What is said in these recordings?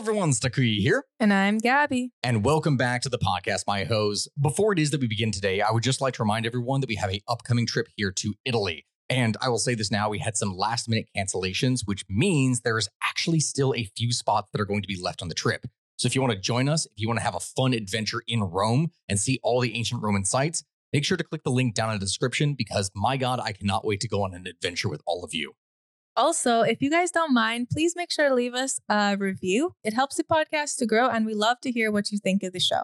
Hello, everyone. Sakuya here, And I'm Gabby. and welcome back to the podcast, my hoes. Before it is that we begin today, I would just like to remind everyone that we have a upcoming trip here to Italy. And I will say this now, we had some last minute cancellations, which means there is actually still a few spots that are going to be left on the trip. So if you want to join us, if you want to have a fun adventure in Rome and see all the ancient Roman sites, make sure to click the link down in the description because my God, I cannot wait to go on an adventure with all of you. Also, if you guys don't mind, please make sure to leave us a review. It helps the podcast to grow, and we love to hear what you think of the show.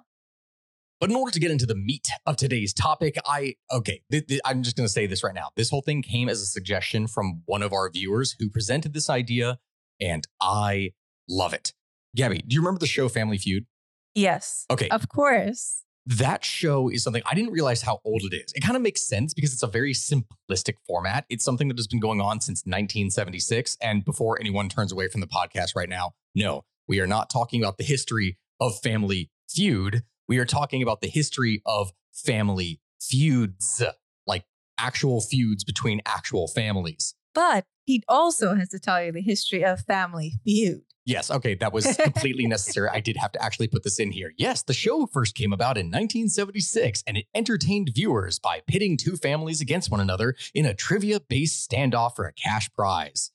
But in order to get into the meat of today's topic, I, okay, th- th- I'm just going to say this right now. This whole thing came as a suggestion from one of our viewers who presented this idea, and I love it. Gabby, do you remember the show Family Feud? Yes. Okay, Of course. That show is something I didn't realize how old it is. It kind of makes sense because it's a very simplistic format. It's something that has been going on since 1976. And before anyone turns away from the podcast right now, no, we are not talking about the history of Family Feud. We are talking about the history of family feuds, like actual feuds between actual families. But he also has to tell you the history of Family Feud. Yes, okay, that was completely necessary. I did have to actually put this in here. Yes, the show first came about in 1976 and it entertained viewers by pitting two families against one another in a trivia based standoff for a cash prize.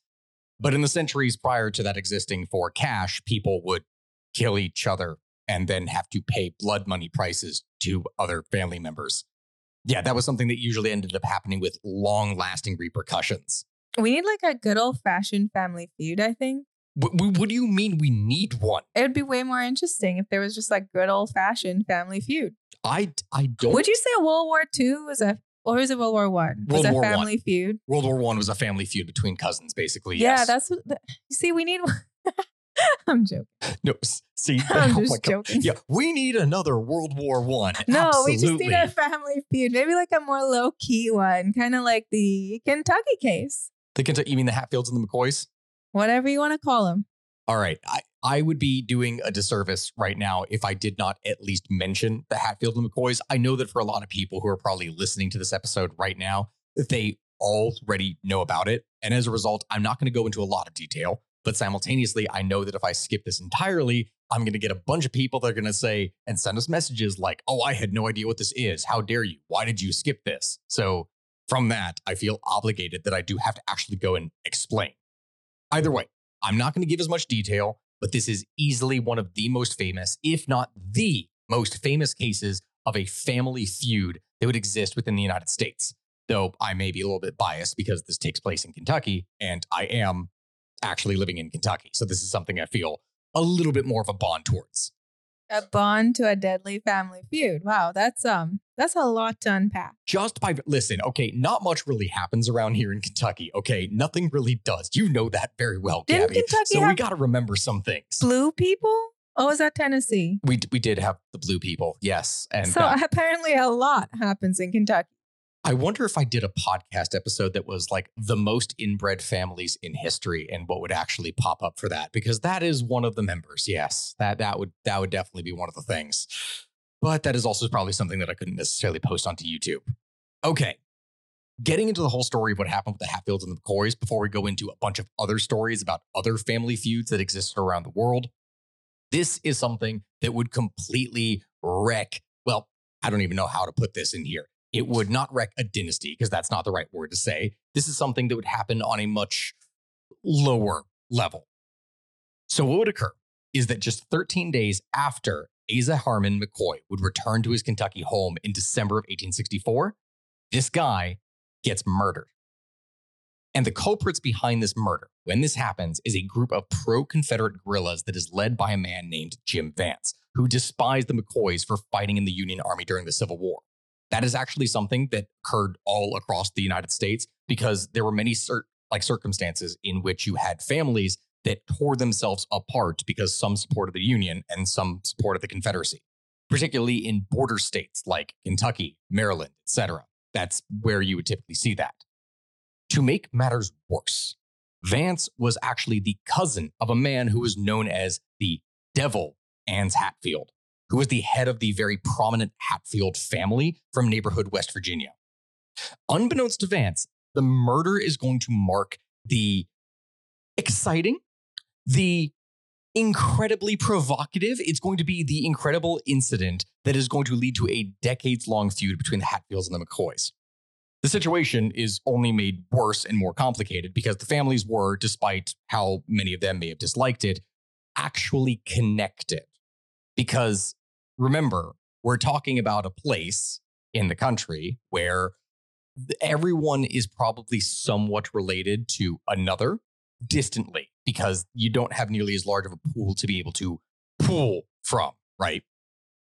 But in the centuries prior to that existing for cash, people would kill each other and then have to pay blood money prices to other family members. Yeah, that was something that usually ended up happening with long lasting repercussions. We need like a good old fashioned Family Feud, I think. What, what do you mean we need one? It would be way more interesting if there was just like good old fashioned Family Feud. I, I don't. Would you say World War II was a, or was it World War One? Was World a War One. Family Feud? World War One was a family feud between cousins, basically. Yeah, yes. that's what. The, you see, we need. I'm joking. no. See, I'm oh just joking. Yeah, we need another World War One. No, we just need a family feud. Maybe like a more low key one, kind of like the Kentucky case. The Kentucky, you mean the Hatfields and the McCoys? Whatever you want to call them. All right, I I would be doing a disservice right now if I did not at least mention the Hatfield and McCoys. I know that for a lot of people who are probably listening to this episode right now, they already know about it, and as a result, I'm not going to go into a lot of detail. But simultaneously, I know that if I skip this entirely, I'm going to get a bunch of people that are going to say and send us messages like, "Oh, I had no idea what this is. How dare you? Why did you skip this?" So from that, I feel obligated that I do have to actually go and explain. Either way, I'm not going to give as much detail, but this is easily one of the most famous, if not the most famous cases of a family feud that would exist within the United States. Though I may be a little bit biased because this takes place in Kentucky and I am actually living in Kentucky. So this is something I feel a little bit more of a bond towards. A bond to a deadly family feud. Wow, that's um, that's a lot to unpack. Just by listen, okay, not much really happens around here in Kentucky. Okay, nothing really does. You know that very well, Didn't Gabby. Kentucky so we got to remember some things. blue people? Oh, is that Tennessee? We we did have the blue people, yes, and so uh, apparently a lot happens in Kentucky. I wonder if I did a podcast episode that was like the most inbred families in history and what would actually pop up for that because that is one of the members. Yes, that that would that would definitely be one of the things. But that is also probably something that I couldn't necessarily post onto YouTube. Okay. Getting into the whole story of what happened with the Hatfields and the McCoys before we go into a bunch of other stories about other family feuds that exist around the world. This is something that would completely wreck, well, I don't even know how to put this in here It would not wreck a dynasty because that's not the right word to say. This is something that would happen on a much lower level. So, what would occur is that just 13 days after Asa Harmon McCoy would return to his Kentucky home in December of 1864, this guy gets murdered. And the culprits behind this murder, when this happens, is a group of pro Confederate guerrillas that is led by a man named Jim Vance, who despised the McCoys for fighting in the Union Army during the Civil War. That is actually something that occurred all across the United States because there were many cir- like circumstances in which you had families that tore themselves apart because some supported the Union and some supported the Confederacy, particularly in border states like Kentucky, Maryland, etc. That's where you would typically see that. To make matters worse, Vance was actually the cousin of a man who was known as the Devil Anse Hatfield, who was the head of the very prominent Hatfield family from neighborhood West Virginia. Unbeknownst to Vance, the murder is going to mark the exciting, the incredibly provocative. It's going to be the incredible incident that is going to lead to a decades long feud between the Hatfields and the McCoys. The situation is only made worse and more complicated because the families were, despite how many of them may have disliked it, actually connected. Because remember, we're talking about a place in the country where everyone is probably somewhat related to another distantly because you don't have nearly as large of a pool to be able to pull from, right?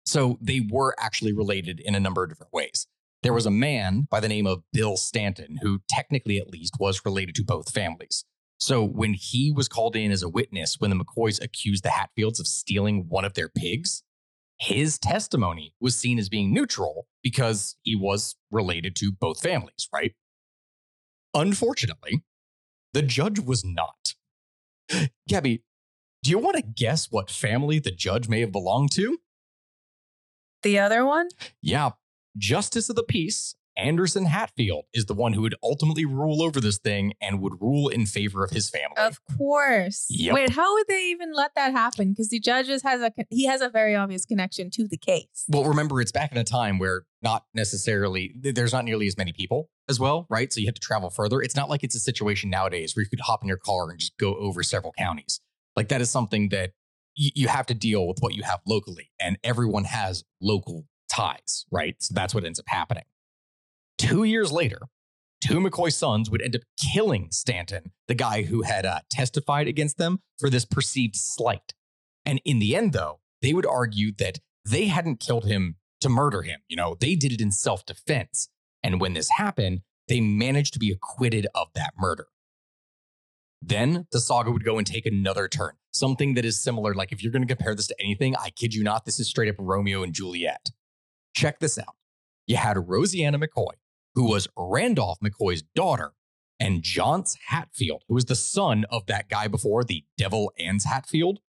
So they were actually related in a number of different ways. There was a man by the name of Bill Staton who, technically at least, was related to both families. So when he was called in as a witness when the McCoys accused the Hatfields of stealing one of their pigs, his testimony was seen as being neutral because he was related to both families, right? Unfortunately, the judge was not. Gabby, do you want to guess what family the judge may have belonged to? The other one? Yeah, Justice of the Peace, Anderson Hatfield, is the one who would ultimately rule over this thing and would rule in favor of his family. Of course. Yep. Wait, how would they even let that happen? Because the judges has a he has a very obvious connection to the case. well, remember, it's back in a time where not necessarily, there's not nearly as many people as well, right? So you have to travel further. It's not like it's a situation nowadays where you could hop in your car and just go over several counties. Like that is something that you have to deal with what you have locally, and everyone has local ties, right? So that's what ends up happening. Two years later, two McCoy sons would end up killing Staton, the guy who had uh, testified against them for this perceived slight. And in the end, though, they would argue that they hadn't killed him to murder him. You know, they did it in self defense. And when this happened, they managed to be acquitted of that murder. Then the saga would go and take another turn. Something that is similar, like if you're going to compare this to anything, I kid you not, this is straight up Romeo and Juliet. Check this out. You had Roseanna McCoy, who was Randolph McCoy's daughter, and Johnse Hatfield, who was the son of that guy before, the Devil Anse Hatfield.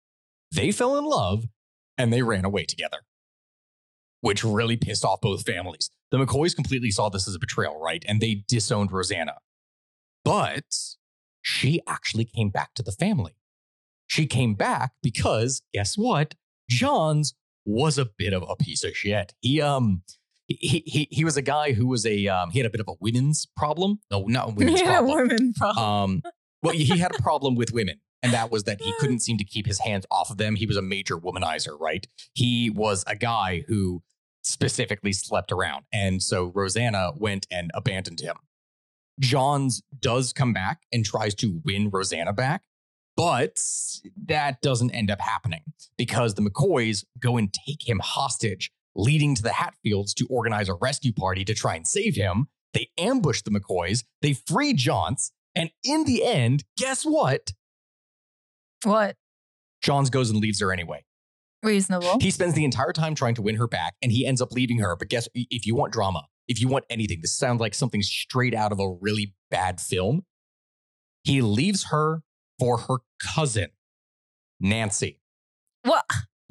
They fell in love and they ran away together, which really pissed off both families. The McCoys completely saw this as a betrayal, right? And they disowned Roseanna. But she actually came back to the family. She came back because guess what? Johnse was a bit of a piece of shit. He um he he he was a guy who was a um he had a bit of a women's problem. No, not a women's Yeah, problem. women problem. Um, well, he had a problem with women, and that was that he couldn't seem to keep his hands off of them. He was a major womanizer, right? He was a guy who specifically slept around, and so Roseanna went and abandoned him. Johnse does come back and tries to win Roseanna back, but that doesn't end up happening because the McCoys go and take him hostage, leading to the Hatfields to organize a rescue party to try and save him. They ambush the McCoys, they free Johnse, and in the end, guess what? what? Johnse goes and leaves her anyway. Reasonable. He spends the entire time trying to win her back, and he ends up leaving her. But guess if you want drama, if you want anything, this sounds like something straight out of a really bad film. He leaves her for her cousin, Nancy. What?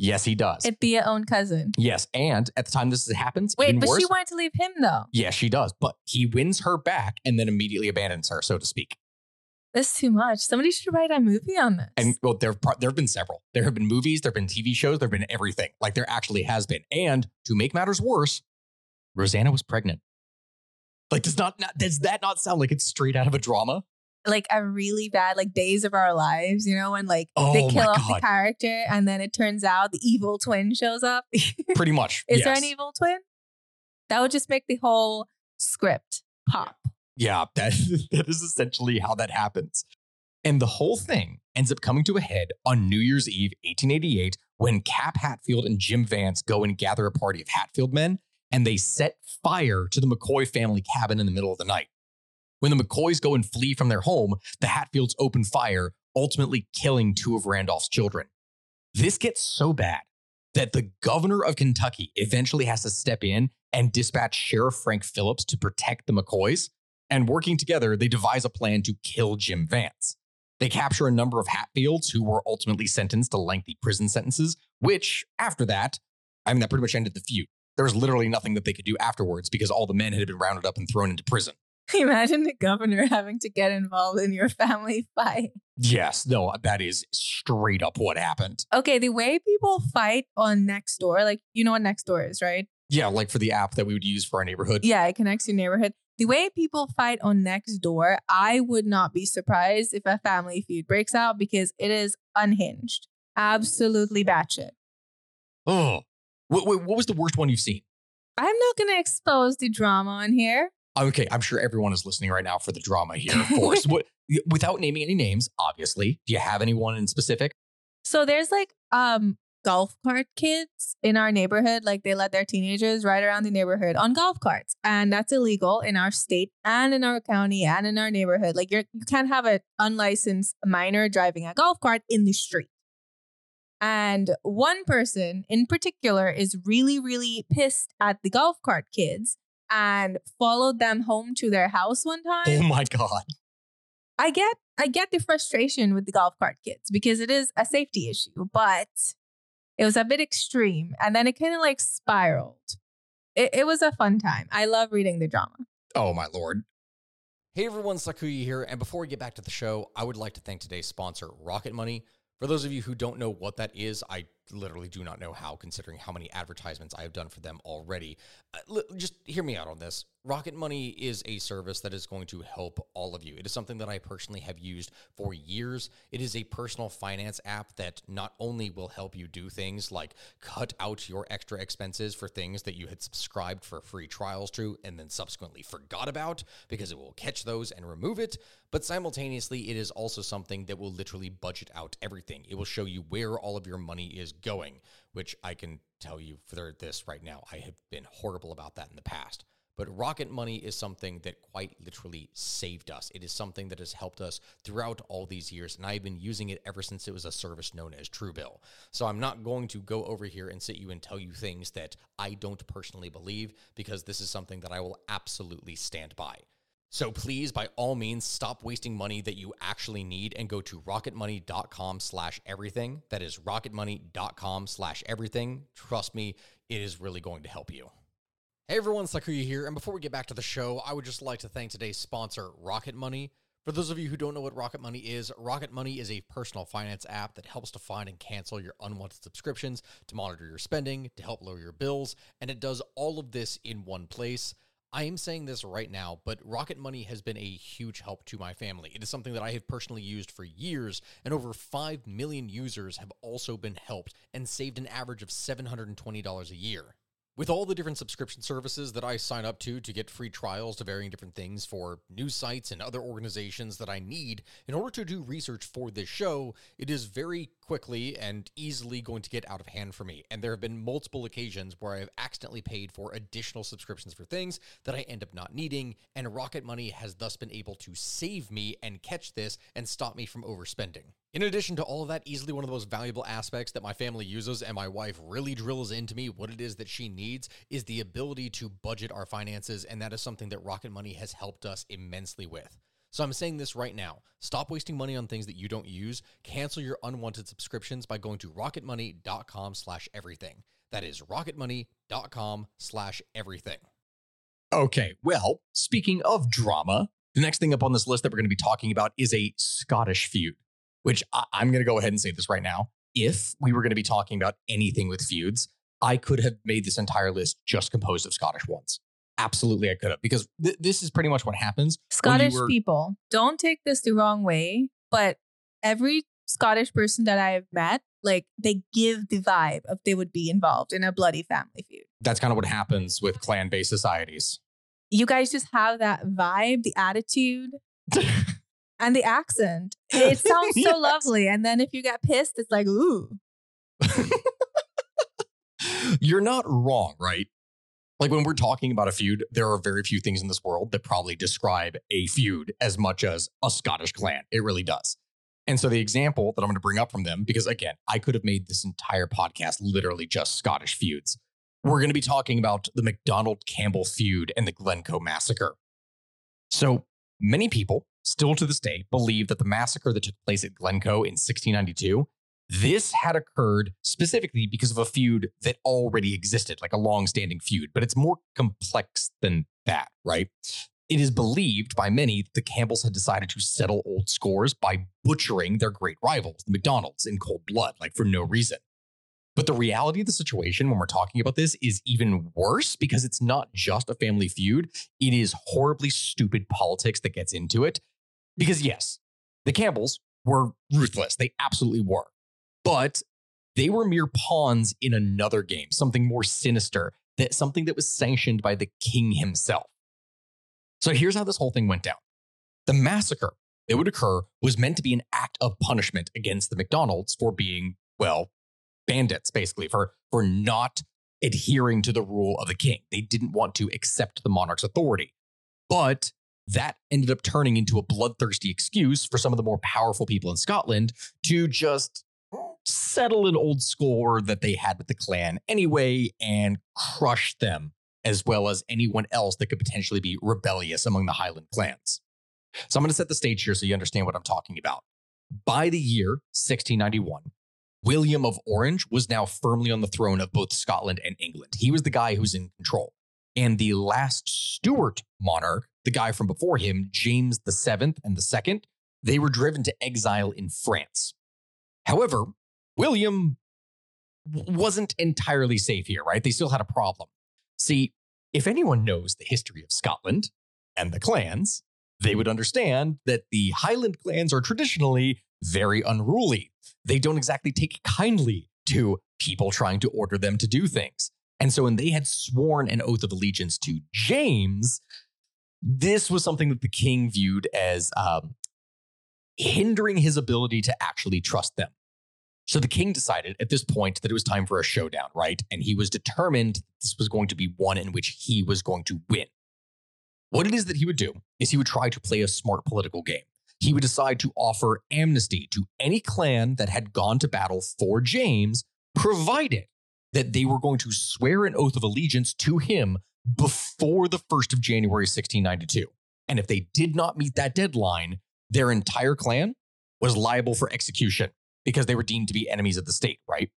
Yes, he does. It be your own cousin. yes, and at the time this happens, Wait, but worse, she wanted to leave him though. yes, she does. But he wins her back and then immediately abandons her, so to speak. That's too much. Somebody should write a movie on this. And well, there there have been several. There have been movies, there have been TV shows, there have been everything. Like there actually has been. And to make matters worse, Roseanna was pregnant. Like, does not, not does that not sound like it's straight out of a drama? Like a really bad, like Days of Our Lives, you know, when like Oh they kill off the character and then it turns out the evil twin shows up. Pretty much. Is there an evil twin? That would just make the whole script pop. Yeah, that, that is essentially how that happens. And the whole thing ends up coming to a head on New Year's Eve, 1888, when Cap Hatfield and Jim Vance go and gather a party of Hatfield men and they set fire to the McCoy family cabin in the middle of the night. When the McCoys go and flee from their home, the Hatfields open fire, ultimately killing two of Randolph's children. This gets so bad that the governor of Kentucky eventually has to step in and dispatch Sheriff Frank Phillips to protect the McCoys. And working together, they devise a plan to kill Jim Vance. They capture a number of Hatfields who were ultimately sentenced to lengthy prison sentences, which, after that, I mean, that pretty much ended the feud. There was literally nothing that they could do afterwards because all the men had been rounded up and thrown into prison. Imagine the governor having to get involved in your family fight. Yes, no, uh, that is straight up what happened. Okay, the way people fight on Nextdoor, like you know what Nextdoor is, right? Yeah, like for the app that we would use for our neighborhood. Yeah, it connects your neighborhood. The way people fight on Nextdoor, I would not be surprised if a family feud breaks out because it is unhinged. Absolutely batshit. Oh, what, what, what was the worst one you've seen? I'm not going to expose the drama on here. Okay, I'm sure everyone is listening right now for the drama here, of course. what, without naming any names, obviously, do you have anyone in specific? So there's like um golf cart kids in our neighborhood. Like they let their teenagers ride around the neighborhood on golf carts, and that's illegal in our state and in our county and in our neighborhood. Like you're you can't have an unlicensed minor driving a golf cart in the street. And one person in particular is really, really pissed at the golf cart kids and followed them home to their house one oh time. Oh my God. I get I get the frustration with the golf cart kids because it is a safety issue, but it was a bit extreme and then it kind of like spiraled. It, it was a fun time. I love reading the drama. Oh my Lord. Hey everyone, Sakuya here, and before we get back to the show, I would like to thank today's sponsor, Rocket Money. For those of you who don't know what that is, I literally do not know how, considering how many advertisements I have done for them already. Uh, li- just hear me out on this. Rocket Money is a service that is going to help all of you. It is something that I personally have used for years. It is a personal finance app that not only will help you do things like cut out your extra expenses for things that you had subscribed for free trials to and then subsequently forgot about because it will catch those and remove it, but simultaneously, it is also something that will literally budget out everything. It will show you where all of your money is going, which I can tell you for this right now. I have been horrible about that in the past. But Rocket Money is something that quite literally saved us. It is something that has helped us throughout all these years, and I've been using it ever since it was a service known as Truebill. So I'm not going to go over here and sit you and tell you things that I don't personally believe, because this is something that I will absolutely stand by. So please, by all means, stop wasting money that you actually need and go to rocketmoney.com slash everything. That is rocketmoney.com slash everything. Trust me, it is really going to help you. Hey everyone, Sakuya here, and before we get back to the show, I would just like to thank today's sponsor, Rocket Money. For those of you who don't know what Rocket Money is, Rocket Money is a personal finance app that helps to find and cancel your unwanted subscriptions, to monitor your spending, to help lower your bills, and it does all of this in one place. I am saying this right now, but Rocket Money has been a huge help to my family. It is something that I have personally used for years, and over 5 million users have also been helped and saved an average of $720 a year. With all the different subscription services that I sign up to to get free trials to varying different things for news sites and other organizations that I need in order to do research for this show, it is very quickly and easily going to get out of hand for me. And there have been multiple occasions where I have accidentally paid for additional subscriptions for things that I end up not needing, and Rocket Money has thus been able to save me and catch this and stop me from overspending. In addition to all of that, easily one of the most valuable aspects that my family uses and my wife really drills into me what it is that she needs is the ability to budget our finances, and that is something that Rocket Money has helped us immensely with. So I'm saying this right now. Stop wasting money on things that you don't use. Cancel your unwanted subscriptions by going to rocketmoney.com slash everything. That is rocketmoney.com slash everything. Okay, well, speaking of drama, the next thing up on this list that we're going to be talking about is a Scottish feud, which I- I'm going to go ahead and say this right now. If we were going to be talking about anything with feuds, I could have made this entire list just composed of Scottish ones. Absolutely, I could have because th- this is pretty much what happens. Scottish were- people, don't take this the wrong way, but every Scottish person that I've met, like they give the vibe of they would be involved in a bloody family feud. That's kind of what happens with clan based societies. You guys just have that vibe, the attitude, and the accent. It sounds so Yes. lovely. And then if you get pissed, it's like, ooh. You're not wrong, right? Like when we're talking about a feud, there are very few things in this world that probably describe a feud as much as a Scottish clan. It really does. And so the example that I'm going to bring up from them, because again, I could have made this entire podcast literally just Scottish feuds. We're going to be talking about the McDonald Campbell feud and the Glencoe massacre. So many people still to this day believe that the massacre that took place at Glencoe in 1692 this had occurred specifically because of a feud that already existed, like a long-standing feud, but it's more complex than that, right? It is believed by many that the Campbells had decided to settle old scores by butchering their great rivals, the McDonald's, in cold blood, like for no reason. But the reality of the situation when we're talking about this is even worse because it's not just a family feud. It is horribly stupid politics that gets into it. Because, yes, the Campbells were ruthless. They absolutely were. But they were mere pawns in another game, something more sinister, that something that was sanctioned by the king himself. So here's how this whole thing went down. The massacre that would occur was meant to be an act of punishment against the McDonald's for being, well, bandits, basically, for, for not adhering to the rule of the king. They didn't want to accept the monarch's authority. But that ended up turning into a bloodthirsty excuse for some of the more powerful people in Scotland to just settle an old score that they had with the clan anyway and crush them, as well as anyone else that could potentially be rebellious among the Highland clans. So I'm going to set the stage here so you understand what I'm talking about. By the year 1691, William of Orange was now firmly on the throne of both Scotland and England. He was the guy who's in control. And the last Stuart monarch, the guy from before him, James Seventh and the Second, they were driven to exile in France. However, William wasn't entirely safe here, right? They still had a problem. See, if anyone knows the history of Scotland and the clans, they would understand that the Highland clans are traditionally very unruly. They don't exactly take kindly to people trying to order them to do things. And so when they had sworn an oath of allegiance to James, this was something that the king viewed as um, hindering his ability to actually trust them. So the king decided at this point that it was time for a showdown, right? And he was determined this was going to be one in which he was going to win. What it is that he would do is he would try to play a smart political game. He would decide to offer amnesty to any clan that had gone to battle for James, provided that they were going to swear an oath of allegiance to him before the 1st of January 1692. And if they did not meet that deadline, their entire clan was liable for execution because they were deemed to be enemies of the state, right?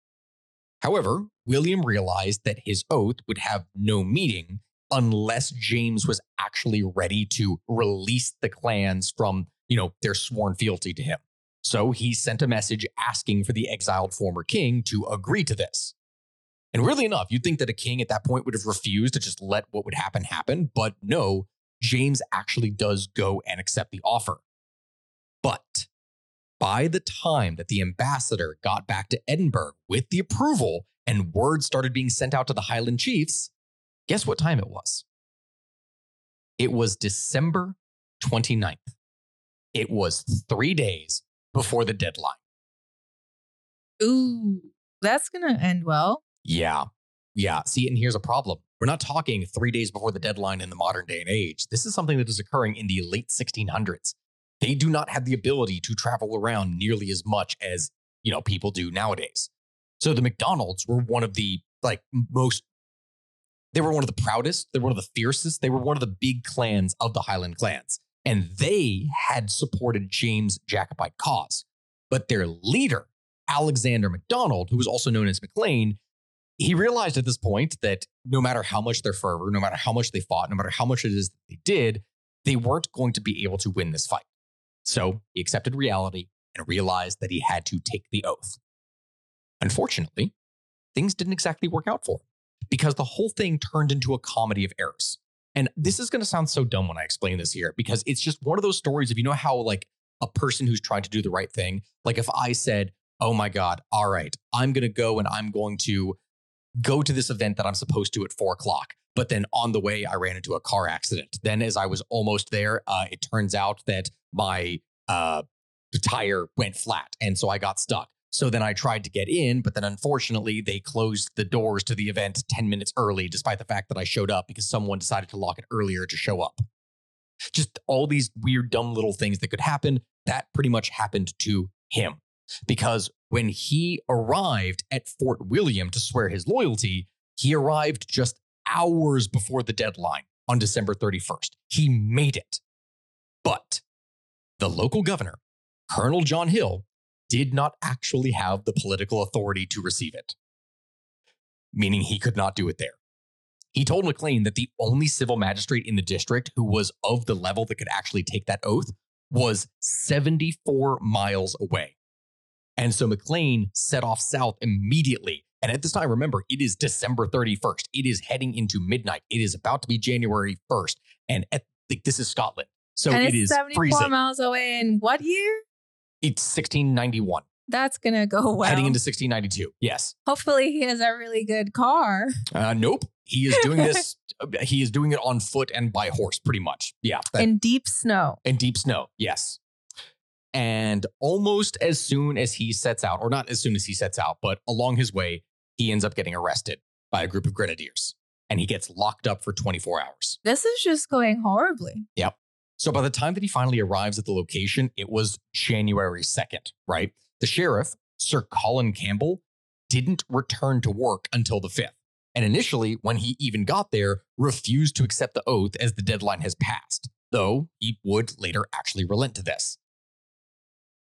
However, William realized that his oath would have no meaning unless James was actually ready to release the clans from, you know, their sworn fealty to him. So he sent a message asking for the exiled former king to agree to this. And really enough, you'd think that a king at that point would have refused to just let what would happen happen, but no, James actually does go and accept the offer. But by the time that the ambassador got back to Edinburgh with the approval and word started being sent out to the Highland chiefs, guess what time it was? It was December 29th. It was three days before the deadline. Ooh, that's going to end well. Yeah. Yeah. See, and here's a problem. We're not talking three days before the deadline in the modern day and age. This is something that is occurring in the late 1600s. They do not have the ability to travel around nearly as much as, you know, people do nowadays. So the McDonald's were one of the like most they were one of the proudest, they were one of the fiercest, they were one of the big clans of the Highland clans. And they had supported James' Jacobite cause. But their leader, Alexander MacDonald, who was also known as MacIain, he realized at this point that no matter how much their fervor, no matter how much they fought, no matter how much it is that they did, they weren't going to be able to win this fight. So he accepted reality and realized that he had to take the oath. Unfortunately, things didn't exactly work out for him because the whole thing turned into a comedy of errors. And this is going to sound so dumb when I explain this here because it's just one of those stories of you know how like a person who's trying to do the right thing, like if I said, "Oh my god, all right, I'm going to go and I'm going to go to this event that I'm supposed to at four o'clock." But then on the way, I ran into a car accident. Then, as I was almost there, uh, it turns out that my uh, tire went flat, and so I got stuck. So then I tried to get in, but then unfortunately they closed the doors to the event 10 minutes early, despite the fact that I showed up because someone decided to lock it earlier to show up. Just all these weird, dumb little things that could happen. That pretty much happened to him. Because when he arrived at Fort William to swear his loyalty, he arrived just hours before the deadline on December 31st. He made it. But the local governor, Colonel John Hill, did not actually have the political authority to receive it, meaning he could not do it there. He told MacIain that the only civil magistrate in the district who was of the level that could actually take that oath was 74 miles away. And so MacIain set off south immediately. And at this time, remember, it is December 31st. It is heading into midnight. It is about to be January 1st. And at, like, this is Scotland. So and it it's is 74 freezing. miles away in what year? It's 1691, That's gonna go well. heading into 1692. Yes. Hopefully, he has a really good car. Uh, nope. He is doing this. he is doing it on foot and by horse, pretty much. Yeah. that- in deep snow. In deep snow. Yes. And almost as soon as he sets out, or not as soon as he sets out, but along his way, he ends up getting arrested by a group of grenadiers and he gets locked up for 24 hours. This is just going horribly. Yep. So by the time that he finally arrives at the location, it was January 2nd, right? The sheriff, Sir Colin Campbell, didn't return to work until the 5th. And initially, when he even got there, refused to accept the oath as the deadline has passed, though he would later actually relent to this.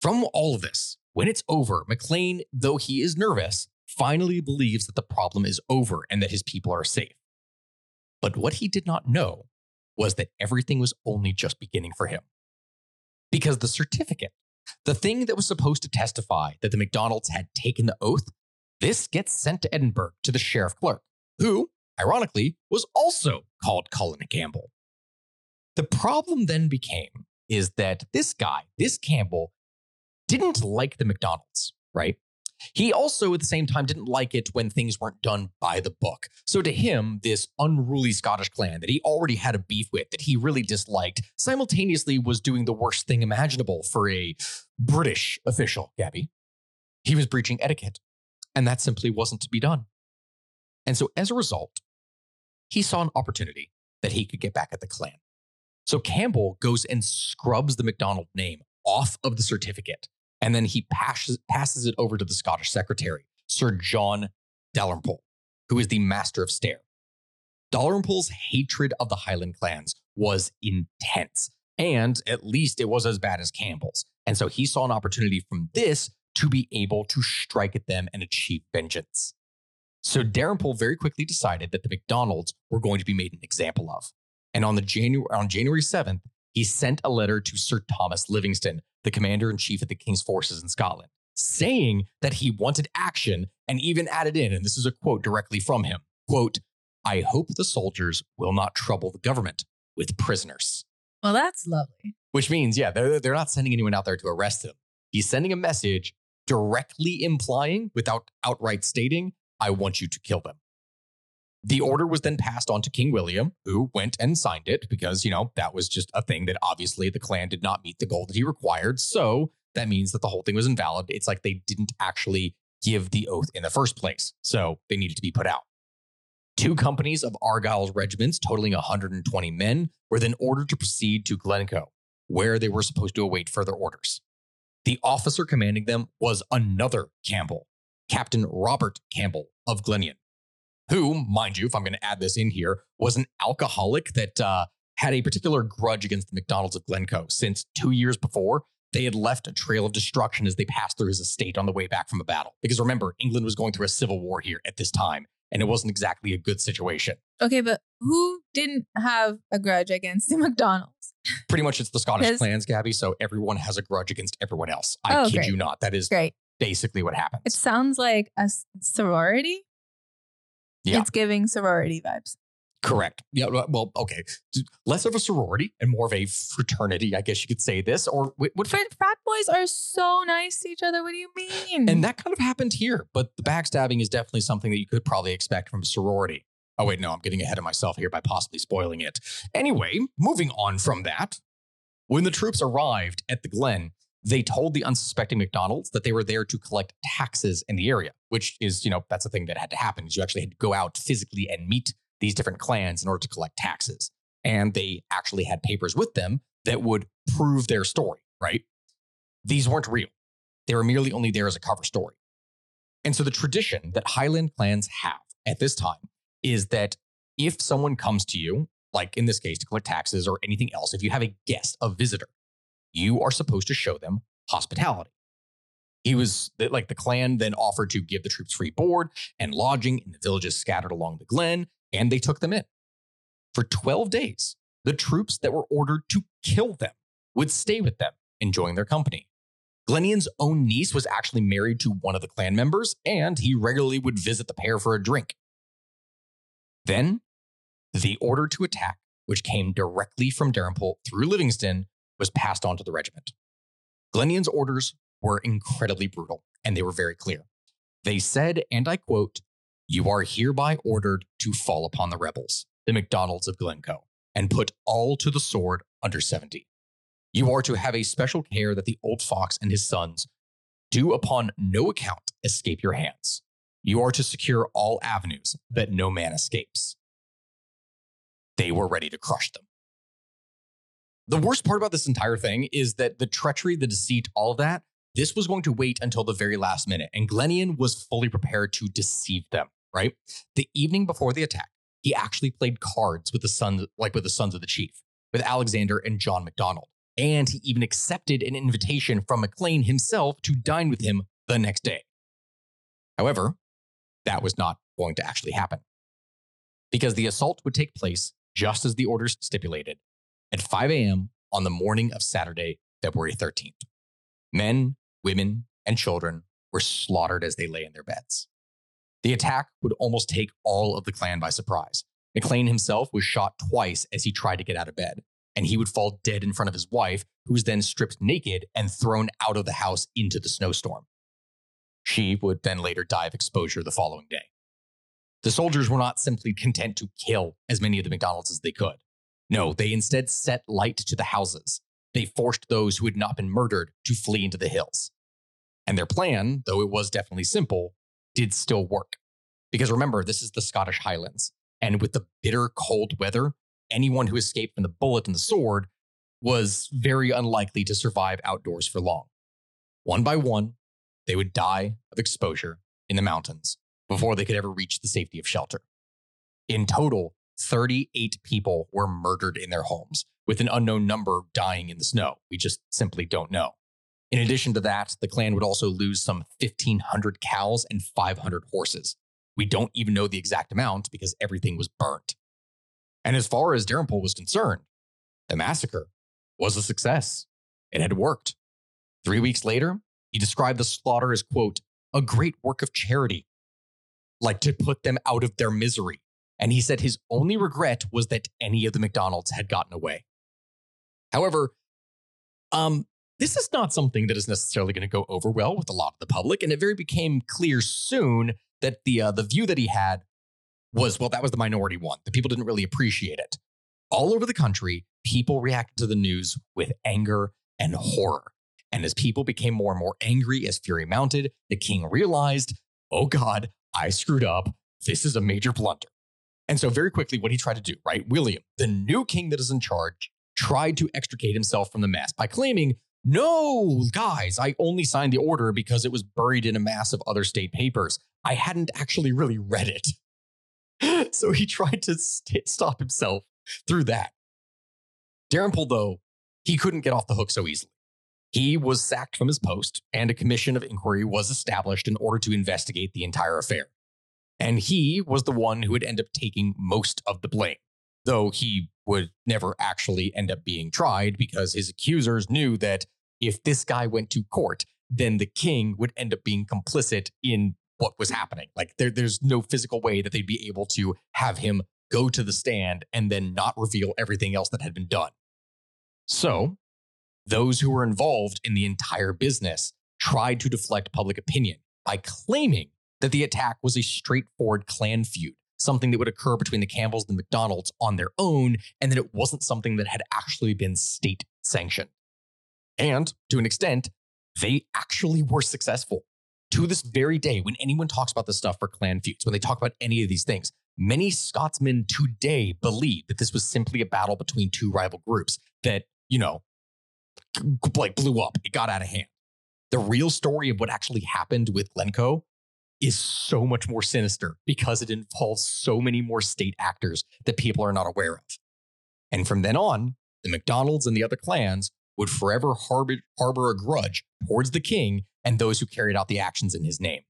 From all of this, when it's over, MacIain, though he is nervous, finally believes that the problem is over and that his people are safe. But what he did not know was that everything was only just beginning for him. Because the certificate, the thing that was supposed to testify that the McDonald's had taken the oath, this gets sent to Edinburgh to the sheriff clerk, who, ironically, was also called Colin Campbell. The problem then became is that this guy, this Campbell, didn't like the McDonald's, right? He also, at the same time, didn't like it when things weren't done by the book. So to him, this unruly Scottish clan that he already had a beef with, that he really disliked, simultaneously was doing the worst thing imaginable for a British official, Gabby. He was breaching etiquette, and that simply wasn't to be done. And so as a result, he saw an opportunity that he could get back at the clan. So Campbell goes and scrubs the McDonald name off of the certificate and then he passes, passes it over to the Scottish secretary, Sir John Dalrymple, who is the master of Stair. Dalrymple's hatred of the Highland clans was intense, and at least it was as bad as Campbell's. And so he saw an opportunity from this to be able to strike at them and achieve vengeance. So Dalrymple very quickly decided that the McDonalds were going to be made an example of. And on the January on January 7th, he sent a letter to Sir Thomas Livingston, the commander in chief of the king's forces in Scotland, saying that he wanted action and even added in, and this is a quote directly from him quote, I hope the soldiers will not trouble the government with prisoners. Well, that's lovely. Which means, yeah, they're, they're not sending anyone out there to arrest him. He's sending a message directly implying, without outright stating, I want you to kill them. The order was then passed on to King William, who went and signed it because, you know, that was just a thing that obviously the clan did not meet the goal that he required. So that means that the whole thing was invalid. It's like they didn't actually give the oath in the first place. So they needed to be put out. Two companies of Argyll's regiments, totaling 120 men, were then ordered to proceed to Glencoe, where they were supposed to await further orders. The officer commanding them was another Campbell, Captain Robert Campbell of Glenlyon who, mind you, if I'm going to add this in here, was an alcoholic that uh, had a particular grudge against the McDonald's of Glencoe since two years before. They had left a trail of destruction as they passed through his estate on the way back from a battle. Because remember, England was going through a civil war here at this time, and it wasn't exactly a good situation. Okay, but who didn't have a grudge against the McDonald's? Pretty much it's the Scottish clans, Gabby, so everyone has a grudge against everyone else. I Oh, kid great. you not. That is Great. basically what happens. It sounds like a sorority. Yeah. It's giving sorority vibes. Correct. Yeah. Well, okay. Less of a sorority and more of a fraternity, I guess you could say this. Or what? what Frat, frat boys are so nice to each other. What do you mean? and that kind of happened here, but the backstabbing is definitely something that you could probably expect from a sorority. Oh, wait, no, I'm getting ahead of myself here by possibly spoiling it. Anyway, moving on from that, when the troops arrived at the Glen, they told the unsuspecting McDonald's that they were there to collect taxes in the area, which is, you know, that's the thing that had to happen is you actually had to go out physically and meet these different clans in order to collect taxes. And they actually had papers with them that would prove their story, right? These weren't real. They were merely only there as a cover story. And so the tradition that Highland clans have at this time is that if someone comes to you, like in this case, to collect taxes or anything else, if you have a guest, a visitor, you are supposed to show them hospitality. He was like the clan then offered to give the troops free board and lodging in the villages scattered along the glen, and they took them in. For 12 days, the troops that were ordered to kill them would stay with them, enjoying their company. Glenlyon's own niece was actually married to one of the clan members, and he regularly would visit the pair for a drink. Then, the order to attack, which came directly from Dalrymple through Livingston, was passed on to the regiment. Glenlyon's orders were incredibly brutal, and they were very clear. They said, and I quote, You are hereby ordered to fall upon the rebels, the McDonalds of Glencoe, and put all to the sword under 70. You are to have a special care that the old fox and his sons do upon no account escape your hands. You are to secure all avenues that no man escapes. They were ready to crush them. The worst part about this entire thing is that the treachery, the deceit, all of that, this was going to wait until the very last minute. And Glenlyon was fully prepared to deceive them, right? The evening before the attack, he actually played cards with the sons, like with the sons of the chief, with Alexander and John MacDonald. And he even accepted an invitation from MacIain himself to dine with him the next day. However, that was not going to actually happen because the assault would take place just as the orders stipulated at 5 a.m. on the morning of Saturday, February 13th. Men, women, and children were slaughtered as they lay in their beds. The attack would almost take all of the clan by surprise. MacIain himself was shot twice as he tried to get out of bed, and he would fall dead in front of his wife, who was then stripped naked and thrown out of the house into the snowstorm. She would then later die of exposure the following day. The soldiers were not simply content to kill as many of the McDonald's as they could. No, they instead set light to the houses. They forced those who had not been murdered to flee into the hills. And their plan, though it was definitely simple, did still work. Because remember, this is the Scottish Highlands. And with the bitter cold weather, anyone who escaped from the bullet and the sword was very unlikely to survive outdoors for long. One by one, they would die of exposure in the mountains before they could ever reach the safety of shelter. In total, 38 people were murdered in their homes, with an unknown number dying in the snow. We just simply don't know. In addition to that, the clan would also lose some 1,500 cows and 500 horses. We don't even know the exact amount because everything was burnt. And as far as Dalrymple was concerned, the massacre was a success. It had worked. Three weeks later, he described the slaughter as, quote, a great work of charity, like to put them out of their misery. And he said his only regret was that any of the McDonald's had gotten away. However, um, this is not something that is necessarily going to go over well with a lot of the public, and it very became clear soon that the uh, the view that he had was well, that was the minority one. The people didn't really appreciate it. All over the country, people reacted to the news with anger and horror. And as people became more and more angry as fury mounted, the king realized, oh God, I screwed up. This is a major blunder. And so, very quickly, what he tried to do, right? William, the new king that is in charge, tried to extricate himself from the mess by claiming, no, guys, I only signed the order because it was buried in a mass of other state papers. I hadn't actually really read it. so he tried to st- stop himself through that. Dalrymple, though, he couldn't get off the hook so easily. He was sacked from his post, and a commission of inquiry was established in order to investigate the entire affair. And he was the one who would end up taking most of the blame, though he would never actually end up being tried because his accusers knew that if this guy went to court, then the king would end up being complicit in what was happening. Like there, there's no physical way that they'd be able to have him go to the stand and then not reveal everything else that had been done. So, those who were involved in the entire business tried to deflect public opinion by claiming that the attack was a straightforward clan feud, something that would occur between the Campbells and the McDonald's on their own, and that it wasn't something that had actually been state sanctioned. And to an extent, they actually were successful. To this very day, when anyone talks about this stuff for clan feuds, when they talk about any of these things, many Scotsmen today believe that this was simply a battle between two rival groups that, you know, like blew up. It got out of hand. The real story of what actually happened with Glencoe is so much more sinister because it involves so many more state actors that people are not aware of. And from then on, the McDonald's and the other clans would forever harbor, harbor a grudge towards the king and those who carried out the actions in his name.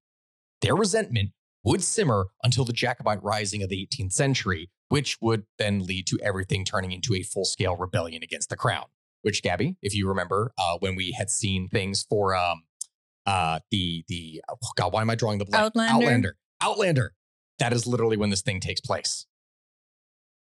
Their resentment would simmer until the Jacobite rising of the 18th century, which would then lead to everything turning into a full scale rebellion against the crown. Which, Gabby, if you remember, uh, when we had seen things for um, uh, the the oh God, why am I drawing the blank? Outlander? Outlander. Outlander. That is literally when this thing takes place.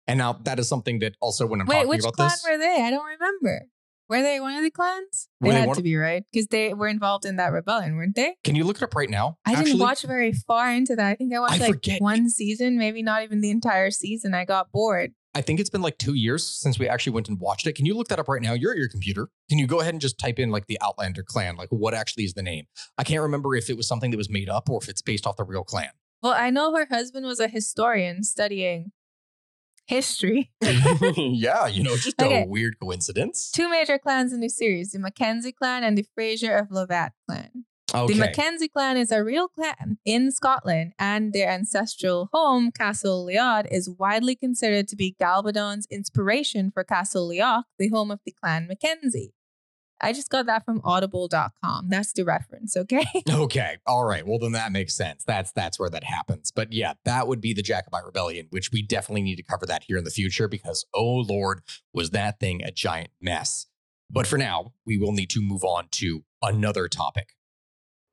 And now that is something that also when I'm Wait, talking which about clan this, were they? I don't remember. Were they one of the clans? Were they they had to be right because they were involved in that rebellion, weren't they? can you look it up right now? I didn't watch very far into that. I think I watched I like forget. one season, maybe not even the entire season. I got bored. I think it's been like two years since we actually went and watched it. Can you look that up right now? You're at your computer. Can you go ahead and just type in like the Outlander clan? Like what actually is the name? I can't remember if it was something that was made up or if it's based off the real clan. Well, I know her husband was a historian studying history. yeah, you know, just Okay. a weird coincidence. Two major clans in the series the Mackenzie clan and the Fraser of Lovat clan. Okay. The Mackenzie clan is a real clan in Scotland, and their ancestral home, Castle Leod, is widely considered to be Gabaldon's inspiration for Castle Leoch, the home of the clan Mackenzie. I just got that from audible.com. That's the reference, okay? Okay. All right. Well, then that makes sense. That's that's where that happens. But yeah, that would be the Jacobite Rebellion, which we definitely need to cover that here in the future because oh lord, was that thing a giant mess. But for now, we will need to move on to another topic.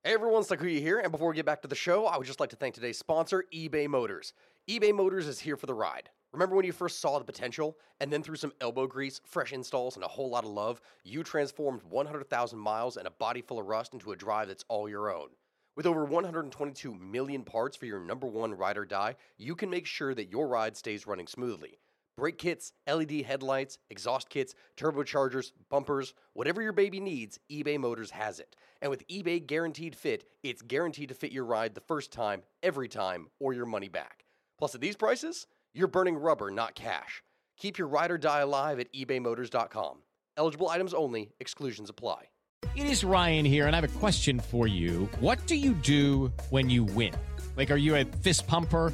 Hey everyone, Sakuya here, and before we get back to the show, I would just like to thank today's sponsor, eBay Motors. eBay Motors is here for the ride. Remember when you first saw the potential, and then through some elbow grease, fresh installs, and a whole lot of love, you transformed 100,000 miles and a body full of rust into a drive that's all your own? With over 122 million parts for your number one ride or die, you can make sure that your ride stays running smoothly. Brake kits, LED headlights, exhaust kits, turbochargers, bumpers, whatever your baby needs, eBay Motors has it. And with eBay Guaranteed Fit, it's guaranteed to fit your ride the first time, every time, or your money back. Plus, at these prices, you're burning rubber, not cash. Keep your ride or die alive at ebaymotors.com. Eligible items only, exclusions apply. It is Ryan here, and I have a question for you. What do you do when you win? Like, are you a fist pumper?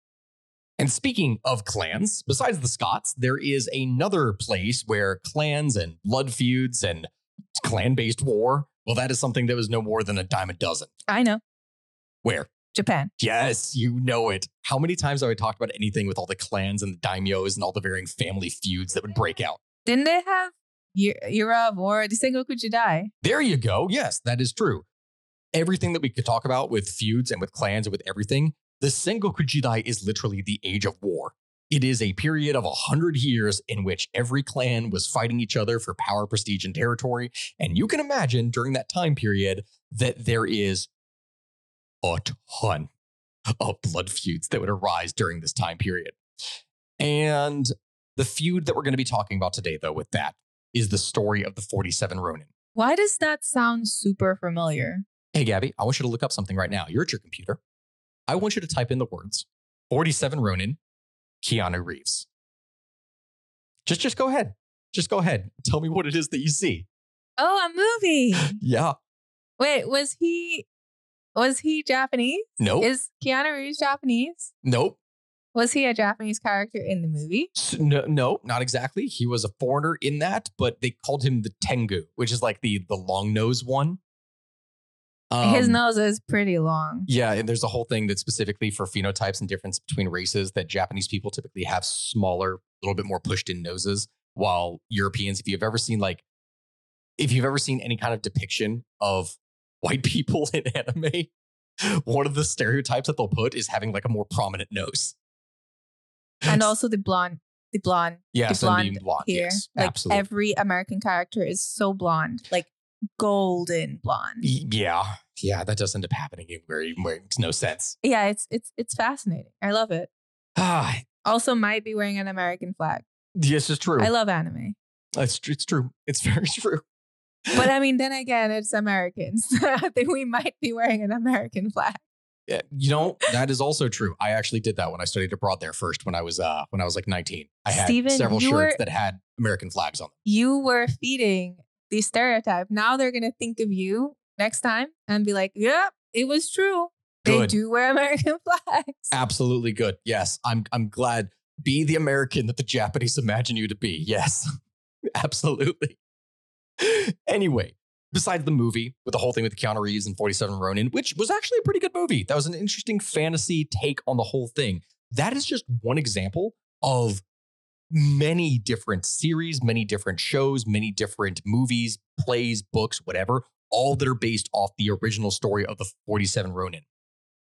And speaking of clans, besides the Scots, there is another place where clans and blood feuds and clan based war, well, that is something that was no more than a dime a dozen. I know. Where? Japan. Yes, you know it. How many times have I talked about anything with all the clans and the daimyos and all the varying family feuds that would break out? Didn't they have of War, the You Die? There you go. Yes, that is true. Everything that we could talk about with feuds and with clans and with everything, the Sengoku Jidai is literally the age of war. It is a period of a hundred years in which every clan was fighting each other for power, prestige, and territory. And you can imagine during that time period that there is a ton of blood feuds that would arise during this time period. And the feud that we're going to be talking about today, though, with that is the story of the 47 Ronin. Why does that sound super familiar? Hey, Gabby, I want you to look up something right now. You're at your computer. I want you to type in the words 47 Ronin, Keanu Reeves. Just, just go ahead. Just go ahead. Tell me what it is that you see. Oh, a movie. Yeah. Wait, was he was he Japanese? Nope. Is Keanu Reeves Japanese? nope. Was he a Japanese character in the movie? No, no, not exactly. He was a foreigner in that, but they called him the Tengu, which is like the the long nose one. His Um, nose is pretty long. Yeah, and there's a whole thing that's specifically for phenotypes and difference between races that Japanese people typically have smaller, a little bit more pushed in noses, while Europeans, if you've ever seen like, if you've ever seen any kind of depiction of white people in anime, one of the stereotypes that they'll put is having like a more prominent nose. And also the blonde, the blonde, yes, the blonde, blonde. here. Yes, like absolutely. every American character is so blonde, like golden blonde. Yeah, yeah, that does end up happening where it makes no sense. Yeah, it's it's it's fascinating. I love it. Ah, Also, might be wearing an American flag. yes, it's true. I love anime, it's, it's true. It's very true. but I mean, then again, it's Americans. I think we might be wearing an American flag. Yeah, you know that is also true. I actually did that when I studied abroad there first. When I was uh when I was like nineteen, I had Steven, several shirts were- that had American flags on them. You were feeding the stereotype. Now they're gonna think of you next time and be like, "Yep, it was true. They do wear American flags." Absolutely good. Yes, I'm I'm glad. Be the American that the Japanese imagine you to be. Yes, absolutely. anyway, besides the movie with the whole thing with the Keanu Reeves and 47 Ronin, which was actually a pretty good movie. That was an interesting fantasy take on the whole thing. That is just one example of many different series, many different shows, many different movies, plays, books, whatever, all that are based off the original story of the 47 Ronin.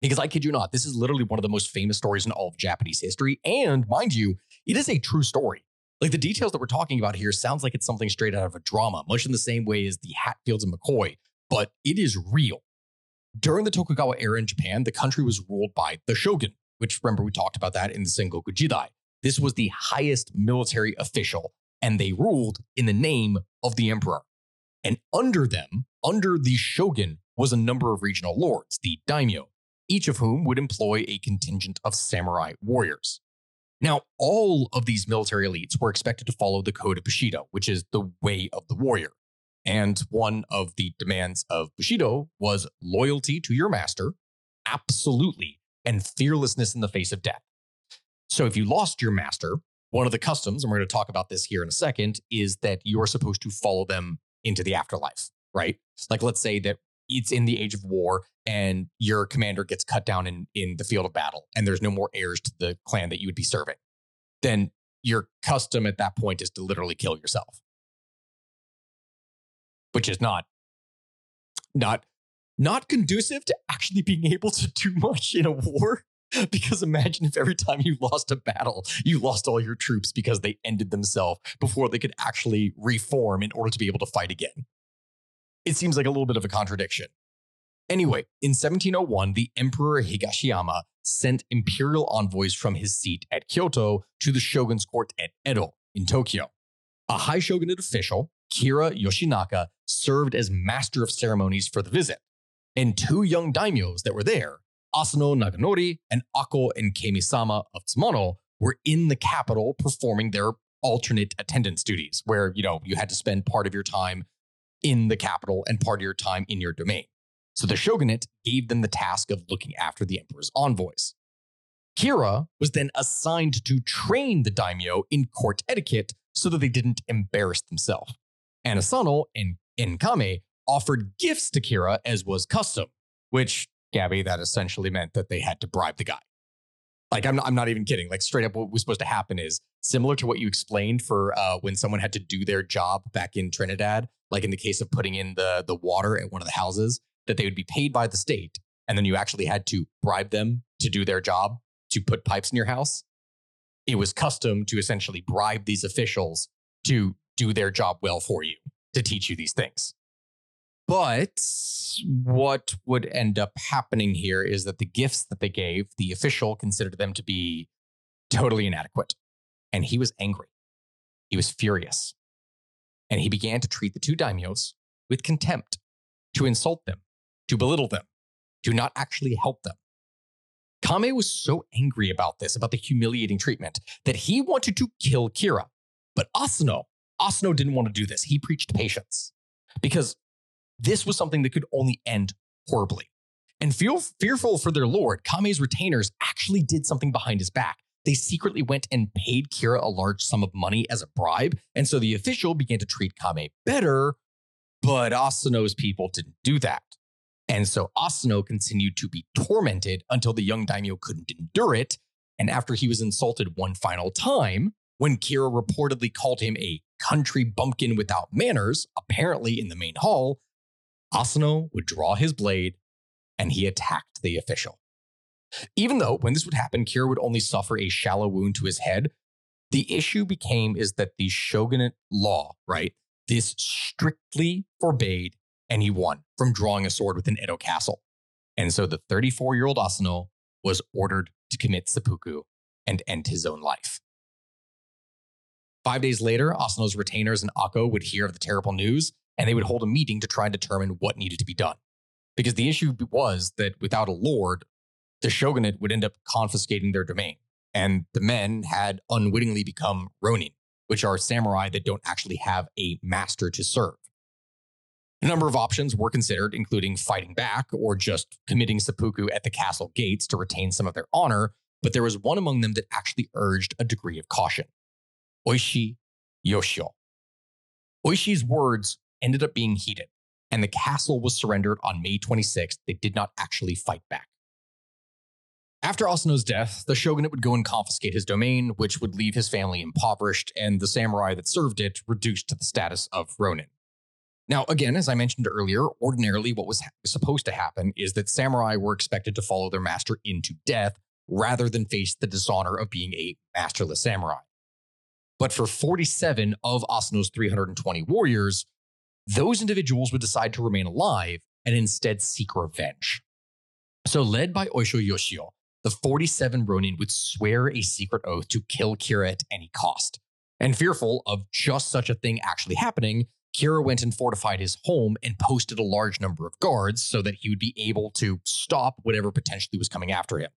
Because I kid you not, this is literally one of the most famous stories in all of Japanese history. And mind you, it is a true story. Like the details that we're talking about here sounds like it's something straight out of a drama, much in the same way as the Hatfields and McCoy, but it is real. During the Tokugawa era in Japan, the country was ruled by the shogun, which remember we talked about that in the Sengoku Jidai. This was the highest military official, and they ruled in the name of the emperor. And under them, under the shogun, was a number of regional lords, the daimyo, each of whom would employ a contingent of samurai warriors. Now, all of these military elites were expected to follow the code of Bushido, which is the way of the warrior. And one of the demands of Bushido was loyalty to your master, absolutely, and fearlessness in the face of death. So if you lost your master, one of the customs, and we're going to talk about this here in a second, is that you're supposed to follow them into the afterlife, right? Like, let's say that it's in the age of war and your commander gets cut down in, in the field of battle and there's no more heirs to the clan that you would be serving. Then your custom at that point is to literally kill yourself, which is not, not, not conducive to actually being able to do much in a war. Because imagine if every time you lost a battle, you lost all your troops because they ended themselves before they could actually reform in order to be able to fight again. It seems like a little bit of a contradiction. Anyway, in 1701, the Emperor Higashiyama sent imperial envoys from his seat at Kyoto to the shogun's court at Edo in Tokyo. A high shogunate official, Kira Yoshinaka, served as master of ceremonies for the visit. And two young daimyos that were there, Asano Naganori and Ako and Kami-sama of Tsuwano, were in the capital performing their alternate attendance duties, where you know you had to spend part of your time in the capital and part of your time in your domain. So the shogunate gave them the task of looking after the emperor's envoys. Kira was then assigned to train the daimyo in court etiquette so that they didn't embarrass themselves. And Asano and Enkame offered gifts to Kira as was custom, which, Gabby, that essentially meant that they had to bribe the guy. Like, I'm not, I'm not even kidding. Like, straight up, what was supposed to happen is similar to what you explained for uh, when someone had to do their job back in Trinidad, like in the case of putting in the, the water at one of the houses, that they would be paid by the state. And then you actually had to bribe them to do their job to put pipes in your house. It was custom to essentially bribe these officials to do their job well for you, to teach you these things. But what would end up happening here is that the gifts that they gave, the official considered them to be totally inadequate. And he was angry. He was furious. And he began to treat the two daimyos with contempt, to insult them, to belittle them, to not actually help them. Kame was so angry about this, about the humiliating treatment, that he wanted to kill Kira. But Asano, Asano didn't want to do this. He preached patience because this was something that could only end horribly. And feel fearful for their lord, Kame's retainers actually did something behind his back. they secretly went and paid Kira a large sum of money as a bribe. And so the official began to treat Kame better, but Asano's people didn't do that. And so Asano continued to be tormented until the young daimyo couldn't endure it. And after he was insulted one final time, when Kira reportedly called him a country bumpkin without manners, apparently in the main hall, Asano would draw his blade and he attacked the official. Even though when this would happen, Kira would only suffer a shallow wound to his head, the issue became is that the shogunate law, right? This strictly forbade anyone from drawing a sword within Edo Castle. And so the 34 year old Asano was ordered to commit seppuku and end his own life. Five days later, Asano's retainers and Ako would hear of the terrible news and they would hold a meeting to try and determine what needed to be done. Because the issue was that without a lord, the shogunate would end up confiscating their domain. And the men had unwittingly become ronin, which are samurai that don't actually have a master to serve. A number of options were considered, including fighting back or just committing seppuku at the castle gates to retain some of their honor, but there was one among them that actually urged a degree of caution Oishi Yoshio. Oishi's words ended up being heated, and the castle was surrendered on May 26th. They did not actually fight back. After Asano's death, the shogunate would go and confiscate his domain, which would leave his family impoverished and the samurai that served it reduced to the status of ronin. Now, again, as I mentioned earlier, ordinarily what was ha- supposed to happen is that samurai were expected to follow their master into death rather than face the dishonor of being a masterless samurai. But for 47 of Asano's 320 warriors, those individuals would decide to remain alive and instead seek revenge. So, led by Oishi Yoshio, the 47 Ronin would swear a secret oath to kill Kira at any cost. And fearful of just such a thing actually happening, Kira went and fortified his home and posted a large number of guards so that he would be able to stop whatever potentially was coming after him.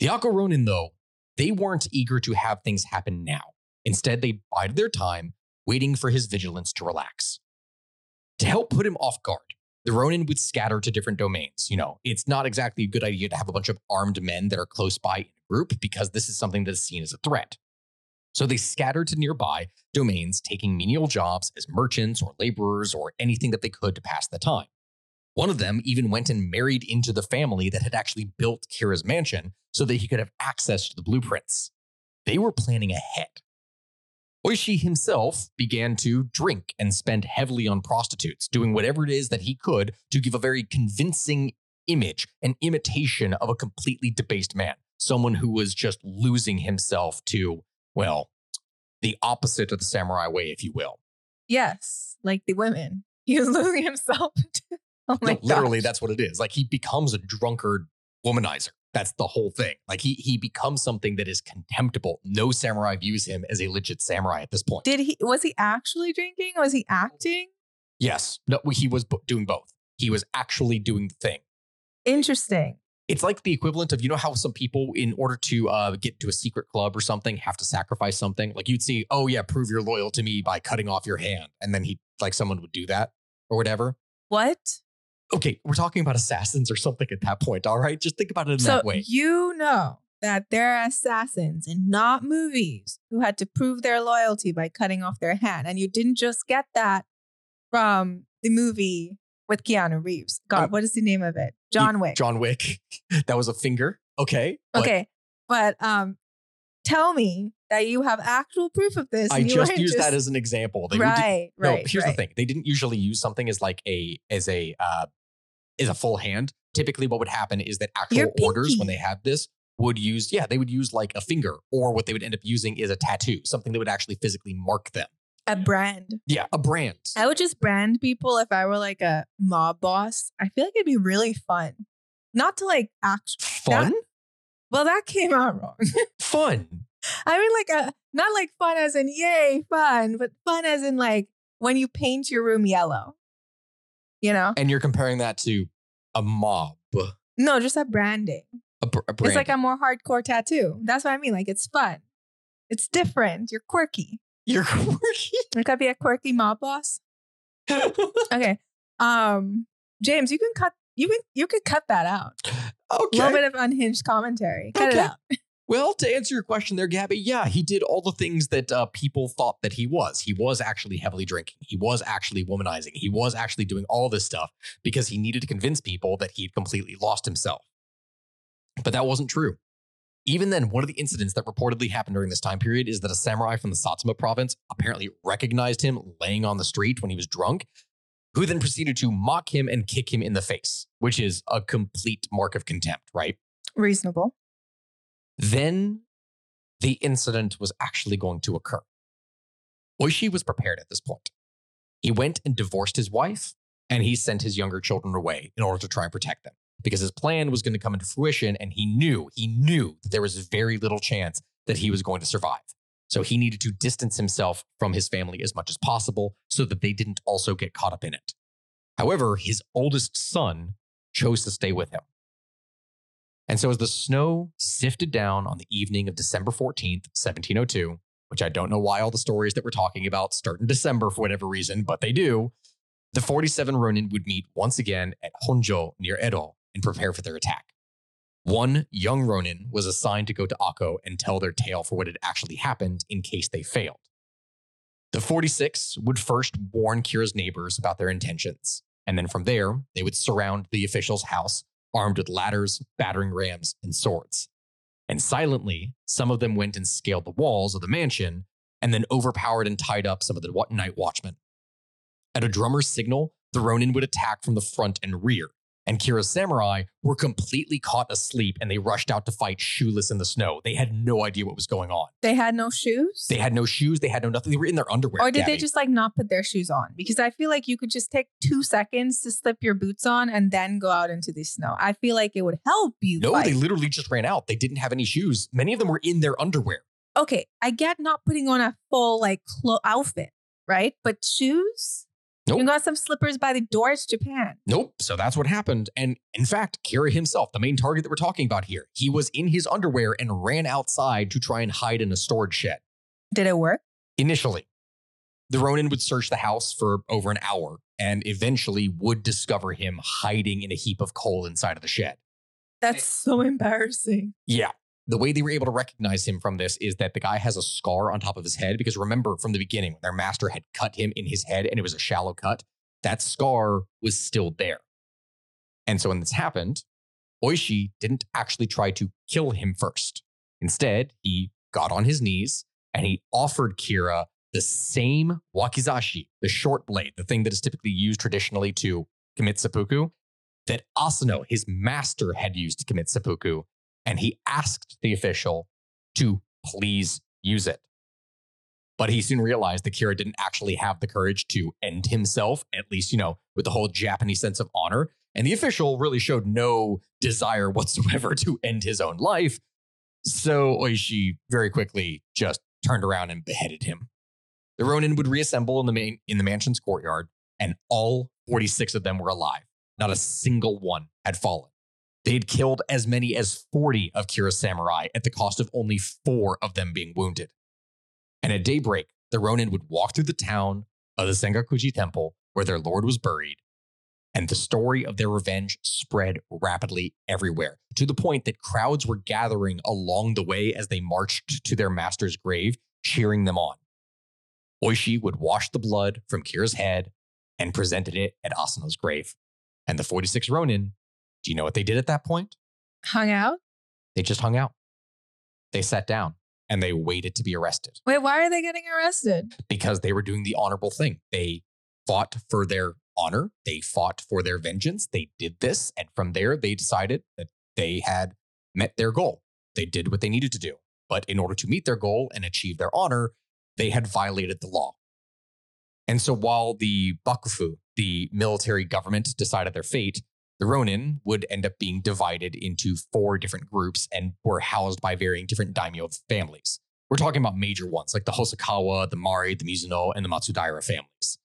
The Ako Ronin, though, they weren't eager to have things happen now. Instead, they bided their time, waiting for his vigilance to relax. To help put him off guard, the Ronin would scatter to different domains. You know, it's not exactly a good idea to have a bunch of armed men that are close by in a group because this is something that is seen as a threat. So they scattered to nearby domains, taking menial jobs as merchants or laborers or anything that they could to pass the time. One of them even went and married into the family that had actually built Kira's mansion so that he could have access to the blueprints. They were planning ahead. Oishi himself began to drink and spend heavily on prostitutes, doing whatever it is that he could to give a very convincing image, an imitation of a completely debased man, someone who was just losing himself to, well, the opposite of the samurai way, if you will. Yes, like the women. He was losing himself. oh my No, literally, gosh. that's what it is. Like he becomes a drunkard womanizer. That's the whole thing. Like he he becomes something that is contemptible. No samurai views him as a legit samurai at this point. Did he? Was he actually drinking? Or was he acting? yes, no, he was doing both. He was actually doing the thing. Interesting. It's like the equivalent of you know how some people, in order to uh, get to a secret club or something, have to sacrifice something. Like you'd see, oh yeah, prove you're loyal to me by cutting off your hand, and then he like someone would do that or whatever. What? Okay, we're talking about assassins or something at that point. All right, just think about it in so that way. you know that there are assassins and not movies who had to prove their loyalty by cutting off their hand, and you didn't just get that from the movie with Keanu Reeves. God, Um, what is the name of it? John Wick. John Wick. that was a finger. Okay. but okay, but um, tell me that you have actual proof of this. I and you just that as an example. They would do- right, no, right. here's right. the thing. They didn't usually use something as like a as a uh as a full hand. Typically what would happen is that actual orders when they had this would use yeah, they would use like a finger or what they would end up using is a tattoo, something that would actually physically mark them. A brand. Yeah, a brand. I would just brand people if I were like a mob boss. I feel like it'd be really fun. Not to like act. Fun? Well, that came out wrong. Fun. I mean, like a not like fun as in yay fun, but fun as in like when you paint your room yellow. You know? And you're comparing that to a mob. No, just a branding. A, br- a brand. It's like a more hardcore tattoo. That's what I mean. Like it's fun. It's different. You're quirky. you're quirky. It could be a quirky mob boss. Okay. Um, James, you can cut. You can you could cut that out. Okay. A little bit of unhinged commentary. Cut Okay. it out. Well, to answer your question there, Gabby, yeah, he did all the things that uh, people thought that he was. He was actually heavily drinking. He was actually womanizing. He was actually doing all this stuff because he needed to convince people that he had completely lost himself. But that wasn't true. Even then, one of the incidents that reportedly happened during this time period is that a samurai from the Satsuma province apparently recognized him laying on the street when he was drunk, who then proceeded to mock him and kick him in the face, which is a complete mark of contempt, right? Reasonable. Then the incident was actually going to occur. Oishi was prepared at this point. He went and divorced his wife, and he sent his younger children away in order to try and protect them because his plan was going to come into fruition and he knew, he knew that there was very little chance that he was going to survive. So he needed to distance himself from his family as much as possible so that they didn't also get caught up in it. However, his oldest son chose to stay with him. And so, as the snow sifted down on the evening of December 14th, 1702, which I don't know why all the stories that we're talking about start in December for whatever reason, but they do, the 47 Ronin would meet once again at Honjo near Edo and prepare for their attack. One young Ronin was assigned to go to Ako and tell their tale for what had actually happened in case they failed. The 46 would first warn Kira's neighbors about their intentions, and then from there, they would surround the official's house armed with ladders, battering rams, and swords. And silently, some of them went and scaled the walls of the mansion and then overpowered and tied up some of the night watchmen. At a drummer's signal, the Ronin would attack from the front and rear, and Kira's samurai were completely caught asleep and they rushed out to fight shoeless in the snow. They had no idea what was going on. They had no shoes? They had no shoes, they had no nothing. They were in their underwear. or did they just like not put their shoes on? Because I feel like you could just take two seconds to slip your boots on and then go out into the snow. I feel like it would help you. No, fight. they literally just ran out. They didn't have any shoes. Many of them were in their underwear. okay, I get not putting on a full like clo- outfit, right? But shoes? Nope. You got some slippers by the door. It's Japan. Nope. So that's what happened. And in fact, Kira himself, the main target that we're talking about here, he was in his underwear and ran outside to try and hide in a storage shed. Did it work? Initially, the Ronin would search the house for over an hour and eventually would discover him hiding in a heap of coal inside of the shed. That's so embarrassing. Yeah. The way they were able to recognize him from this is that the guy has a scar on top of his head. Because remember, from the beginning, when their master had cut him in his head and it was a shallow cut, that scar was still there. And so when this happened, Oishi didn't actually try to kill him first. Instead, he got on his knees and he offered Kira the same wakizashi, the short blade, the thing that is typically used traditionally to commit seppuku, that Asano, his master, had used to commit seppuku and he asked the official to please use it. But he soon realized that Kira didn't actually have the courage to end himself, at least, you know, with the whole Japanese sense of honor. And the official really showed no desire whatsoever to end his own life. So Oishi very quickly just turned around and beheaded him. The Ronin would reassemble in the main in the mansion's courtyard, and all 46 of them were alive. Not a single one had fallen. They had killed as many as 40 of Kira's samurai at the cost of only four of them being wounded. And at daybreak, the Ronin would walk through the town of the Sengakuji Temple where their lord was buried. And the story of their revenge spread rapidly everywhere to the point that crowds were gathering along the way as they marched to their master's grave, cheering them on. Oishi would wash the blood from Kira's head and presented it at Asano's grave. And the 46 Ronin, do you know what they did at that point? Hung out? They just hung out. They sat down and they waited to be arrested Wait, why are they getting arrested? because they were doing the honorable thing. They fought for their honor, they fought for their vengeance. They did this. And from there, they decided that they had met their goal. They did what they needed to do. But in order to meet their goal and achieve their honor, they had violated the law. And so while the Bakufu, the military government, decided their fate, the Ronin would end up being divided into four different groups and were housed by varying different daimyo families. We're talking about major ones like the Hosokawa, the Mori, the Mizuno, and the Matsudaira families.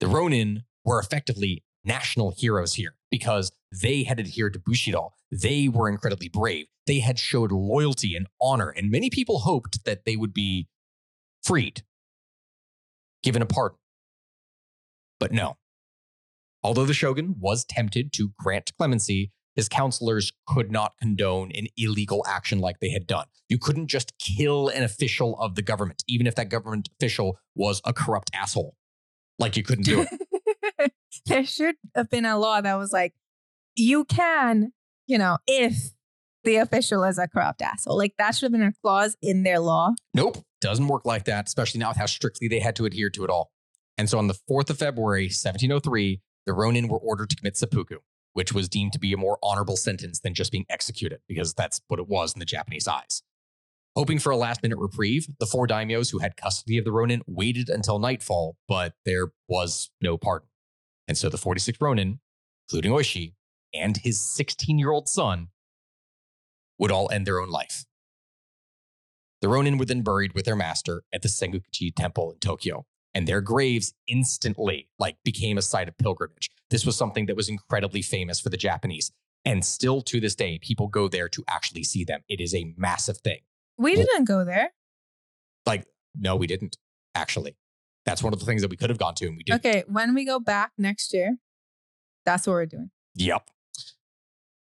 The Ronin were effectively national heroes here because they had adhered to Bushido. They were incredibly brave. They had showed loyalty and honor, and many people hoped that they would be freed, given a pardon. But no. Although the shogun was tempted to grant clemency, his counselors could not condone an illegal action like they had done. You couldn't just kill an official of the government, even if that government official was a corrupt asshole. Like you couldn't do it. there should have been a law that was like, you can, you know, if the official is a corrupt asshole. Like that should have been a clause in their law. Nope, doesn't work like that, especially now with how strictly they had to adhere to it all. And so on the 4th of February, 1703, the Ronin were ordered to commit seppuku, which was deemed to be a more honorable sentence than just being executed, because that's what it was in the Japanese eyes. Hoping for a last minute reprieve, the four daimyos who had custody of the Ronin waited until nightfall, but there was no pardon. And so the 46 Ronin, including Oishi, and his 16 year old son, would all end their own life. The Ronin were then buried with their master at the Sengakuji Temple in Tokyo, and their graves instantly like became a site of pilgrimage. This was something that was incredibly famous for the Japanese, and still to this day, people go there to actually see them. It is a massive thing. We didn't go there. Like, no, we didn't actually. That's one of the things that we could have gone to, and we didn't. Okay, when we go back next year, that's what we're doing. Yep.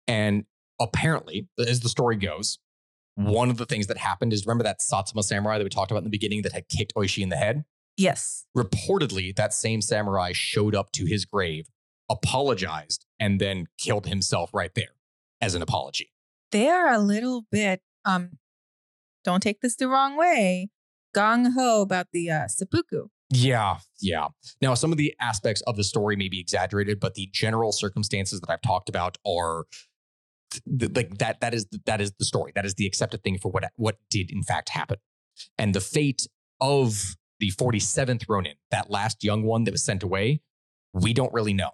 And apparently, as the story goes, one of the things that happened is remember that Satsuma samurai that we talked about in the beginning that had kicked Oishi in the head? Yes. Reportedly, that same samurai showed up to his grave, apologized, and then killed himself right there as an apology. They are a little bit um don't take this the wrong way. Gung ho about the uh, seppuku. Yeah, yeah. Now, some of the aspects of the story may be exaggerated, but the general circumstances that I've talked about are th- like that. That is that is the story. That is the accepted thing for what what did in fact happen, and the fate of the forty seventh Ronin, that last young one that was sent away, we don't really know.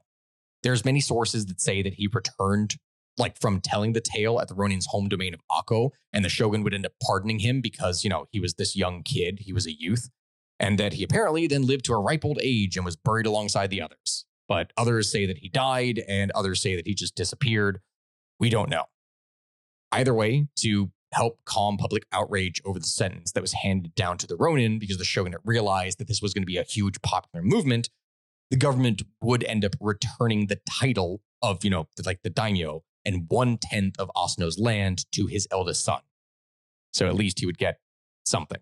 There's many sources that say that he returned like from telling the tale at the Ronin's home domain of Ako, and the shogun would end up pardoning him because you know he was this young kid, he was a youth and that he apparently then lived to a ripe old age and was buried alongside the others. But others say that he died, and others say that he just disappeared. We don't know. Either way, to help calm public outrage over the sentence that was handed down to the Ronin because the shogunate realized that this was going to be a huge popular movement, the government would end up returning the title of, you know, like the daimyo and one tenth of Asano's land to his eldest son. So at least he would get something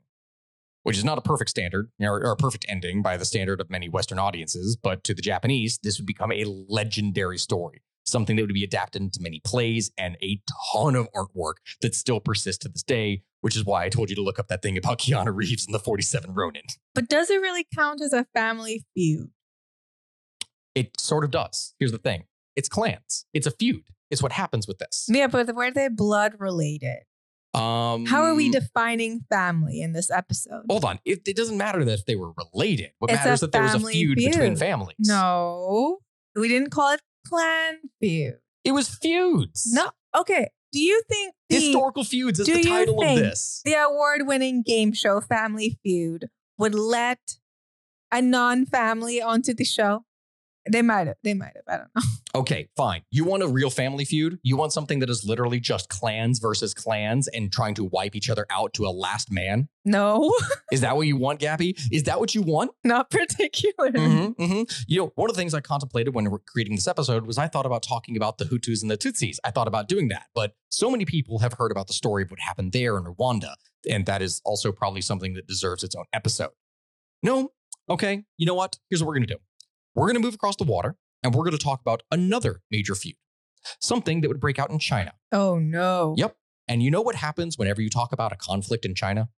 which is not a perfect standard or, or, a perfect ending by the standard of many Western audiences, but to the Japanese, this would become a legendary story, something that would be adapted into many plays and a ton of artwork that still persists to this day, which is why I told you to look up that thing about Keanu Reeves and the 47 Ronin. But does it really count as a family feud? It sort of does. Here's the thing it's clans, it's a feud. It's what happens with this. Yeah, but were they blood related? Um, How are we defining family in this episode? Hold on. It, it doesn't matter that if they were related. What It's matters is that there was a family feud, between families. No, we didn't call it clan feud. It was feuds. No, okay. Do you think the, Historical feuds is the title of this. the award-winning game show Family Feud would let a non-family onto the show? They might have. They might have. I don't know. Okay, fine. You want a real family feud? You want something that is literally just clans versus clans and trying to wipe each other out to a last man? No, Is that what you want, Gabby? Is that what you want? not particularly. Mm-hmm, mm-hmm. You know, one of the things I contemplated when we're creating this episode was I thought about talking about the Hutus and the Tutsis. I thought about doing that, but so many people have heard about the story of what happened there in Rwanda, and that is also probably something that deserves its own episode. No, okay. You know what? Here's what we're gonna do. We're gonna move across the water, and we're gonna talk about another major feud, something that would break out in China. Oh no. Yep. And you know what happens whenever you talk about a conflict in China?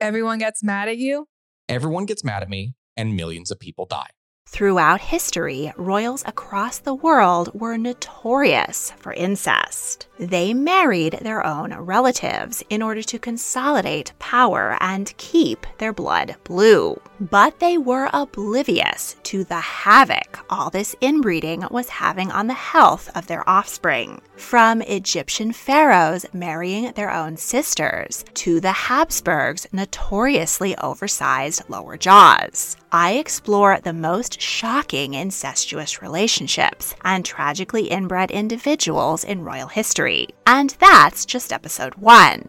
Everyone gets mad at you. Everyone gets mad at me, and millions of people die. Throughout history, royals across the world were notorious for incest. They married their own relatives in order to consolidate power and keep their blood blue. But they were oblivious to the havoc all this inbreeding was having on the health of their offspring. From Egyptian pharaohs marrying their own sisters to the Habsburgs' notoriously oversized lower jaws. I explore the most shocking incestuous relationships and tragically inbred individuals in royal history. And that's just episode one.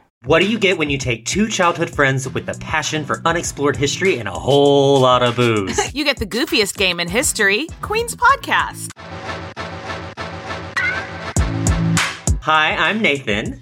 What do you get when you take two childhood friends with a passion for unexplored history and a whole lot of booze? You get the goofiest game in history, Queen's Podcast. Hi, I'm Nathan.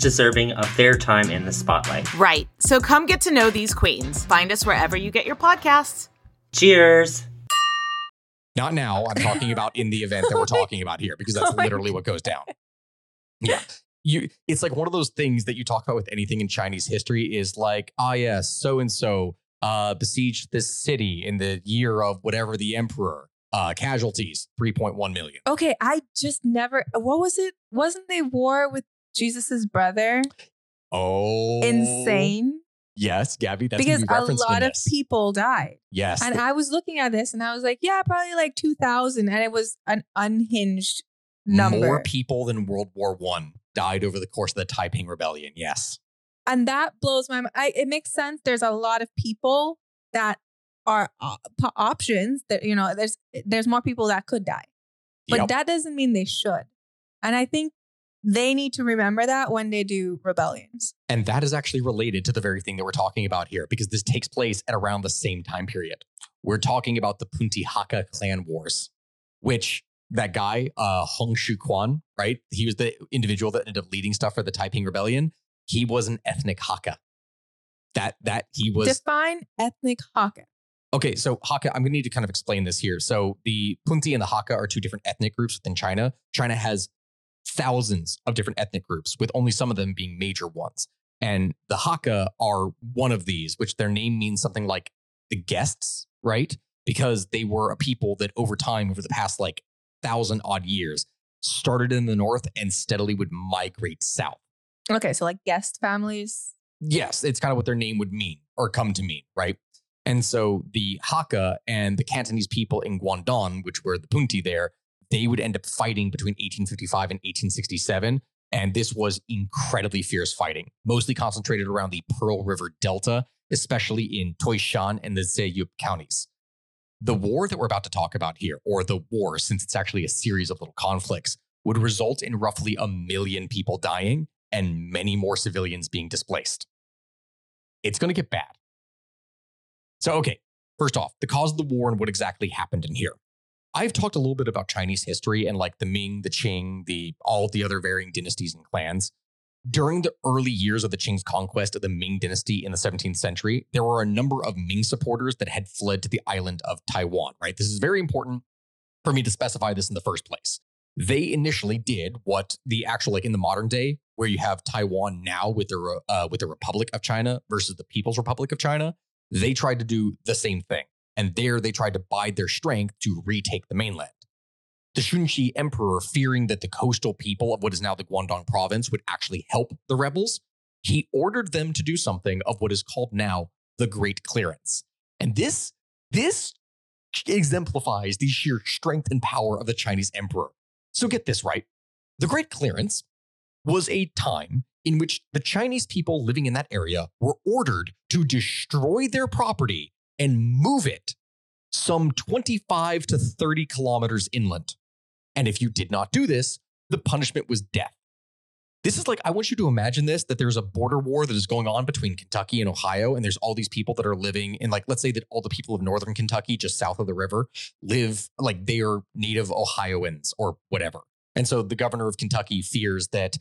deserving of their time in the spotlight. Right. So come get to know these queens. Find us wherever you get your podcasts. Cheers! Not now. I'm talking about in the event that we're talking about here because that's Oh literally what goes down. Yeah. You it's like one of those things that you talk about with anything in Chinese history is like, ah yes, so and so uh besieged this city in the year of whatever the emperor. Uh casualties, 3.1 million. Okay, I just never. What was it? Wasn't they war with Jesus's brother? Oh Insane. Yes, Gabby, that's because a lot of people died. Yes. And I was looking at this and I was like, yeah, probably like 2,000. And it was an unhinged number. More people than World War One died over the course of the Taiping Rebellion. Yes. and that blows my mind. I, it makes sense. There's a lot of people that are op- options that, you know, there's, there's more people that could die, but Yep. that doesn't mean they should. And I think they need to remember that when they do rebellions. And that is actually related to the very thing that we're talking about here because this takes place at around the same time period. We're talking about the Punti Hakka clan wars, which that guy, uh, Hong Xiuquan, right? He was the individual that ended up leading stuff for the Taiping Rebellion. He was an ethnic Hakka. That that he was Define ethnic Hakka. Okay, so Hakka, I'm going to need to kind of explain this here. So the Punti and the Hakka are two different ethnic groups within China. China has thousands of different ethnic groups, with only some of them being major ones. And the Hakka are one of these, which their name means something like the guests, right? Because they were a people that over time, over the past like thousand odd years, started in the north and steadily would migrate south. Okay, so like guest families. Yes, it's kind of what their name would mean or come to mean, right? And so the Hakka and the Cantonese people in Guangdong, which were the Punti there, they would end up fighting between 1855 and 1867. And this was incredibly fierce fighting, mostly concentrated around the Pearl River Delta, especially in Toishan and the Zhejiang counties. The war that we're about to talk about here, or the war, since it's actually a series of little conflicts, would result in roughly a million people dying and many more civilians being displaced. It's going to get bad. So, okay, first off, the cause of the war and what exactly happened in here. I've talked a little bit about Chinese history and like the Ming, the Qing, the all the other varying dynasties and clans. During the early years of the Qing's conquest of the Ming dynasty in the 17th century, there were a number of Ming supporters that had fled to the island of Taiwan, right? This is very important for me to specify this in the first place. They initially did what the actual, like in the modern day, where you have Taiwan now with the, uh, with the Republic of China versus the People's Republic of China, they tried to do the same thing. And there they tried to bide their strength to retake the mainland. The Shunzhi emperor, fearing that the coastal people of what is now the Guangdong province would actually help the rebels, he ordered them to do something of what is called now the Great Clearance. And this, this exemplifies the sheer strength and power of the Chinese emperor. So get this right. The Great Clearance was a time in which the Chinese people living in that area were ordered to destroy their property and move it some 25 to 30 kilometers inland. And if you did not do this, the punishment was death. This is like, I want you to imagine this that there's a border war that is going on between Kentucky and Ohio, and there's all these people that are living in, like, let's say that all the people of northern Kentucky, just south of the river, live like they are native Ohioans or whatever. And so the governor of Kentucky fears that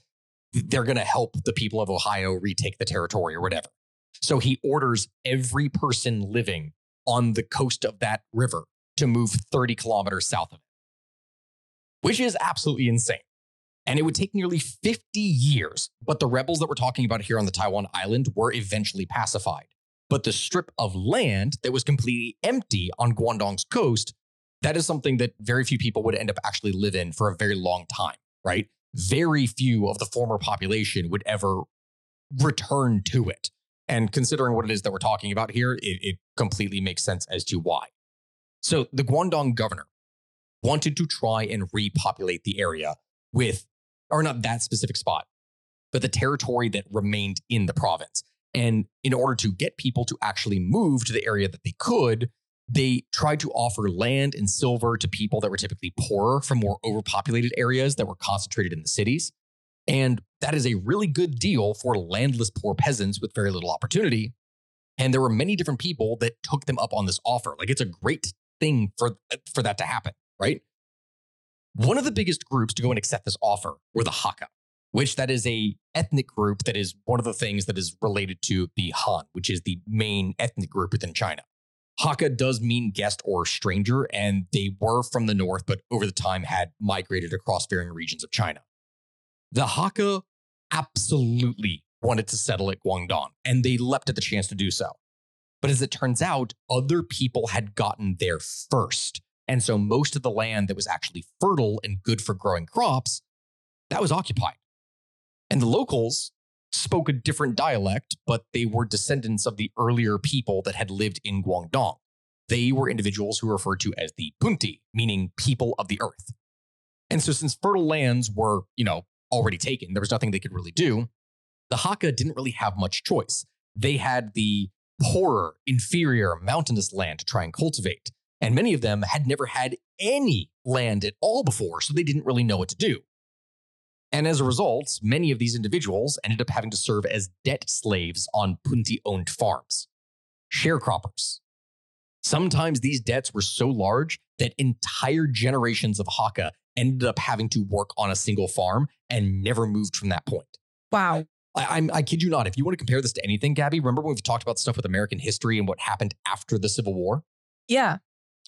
they're going to help the people of Ohio retake the territory or whatever. So he orders every person living on the coast of that river to move 30 kilometers south of it, which is absolutely insane. And it would take nearly 50 years, but the rebels that we're talking about here on the Taiwan island were eventually pacified. But the strip of land that was completely empty on Guangdong's coast, that is something that very few people would end up actually live in for a very long time, right? Very few of the former population would ever return to it. And considering what it is that we're talking about here, it, it completely makes sense as to why. So the Guangdong governor wanted to try and repopulate the area with, or not that specific spot, but the territory that remained in the province. And in order to get people to actually move to the area that they could, they tried to offer land and silver to people that were typically poorer from more overpopulated areas that were concentrated in the cities. And that is a really good deal for landless poor peasants with very little opportunity. And there were many different people that took them up on this offer. Like it's a great thing for, for that to happen, right? One of the biggest groups to go and accept this offer were the Hakka, which that is a ethnic group that is one of the things that is related to the Han, which is the main ethnic group within China. Hakka does mean guest or stranger, and they were from the north, but over the time had migrated across varying regions of China. The Hakka absolutely wanted to settle at Guangdong, and they leapt at the chance to do so. But as it turns out, other people had gotten there first. And so most of the land that was actually fertile and good for growing crops, that was occupied. And the locals spoke a different dialect, but they were descendants of the earlier people that had lived in Guangdong. They were individuals who were referred to as the Punti, meaning people of the earth. And so since fertile lands were, you know, already taken, there was nothing they could really do. The Hakka didn't really have much choice. They had the poorer, inferior, mountainous land to try and cultivate. And many of them had never had any land at all before, so they didn't really know what to do. And as a result, many of these individuals ended up having to serve as debt slaves on Punti owned farms, sharecroppers. Sometimes these debts were so large that entire generations of Hakka ended up having to work on a single farm and never moved from that point. Wow. I, I'm, I kid you not. If you want to compare this to anything, Gabby, remember when we've talked about stuff with American history and what happened after the Civil War? Yeah.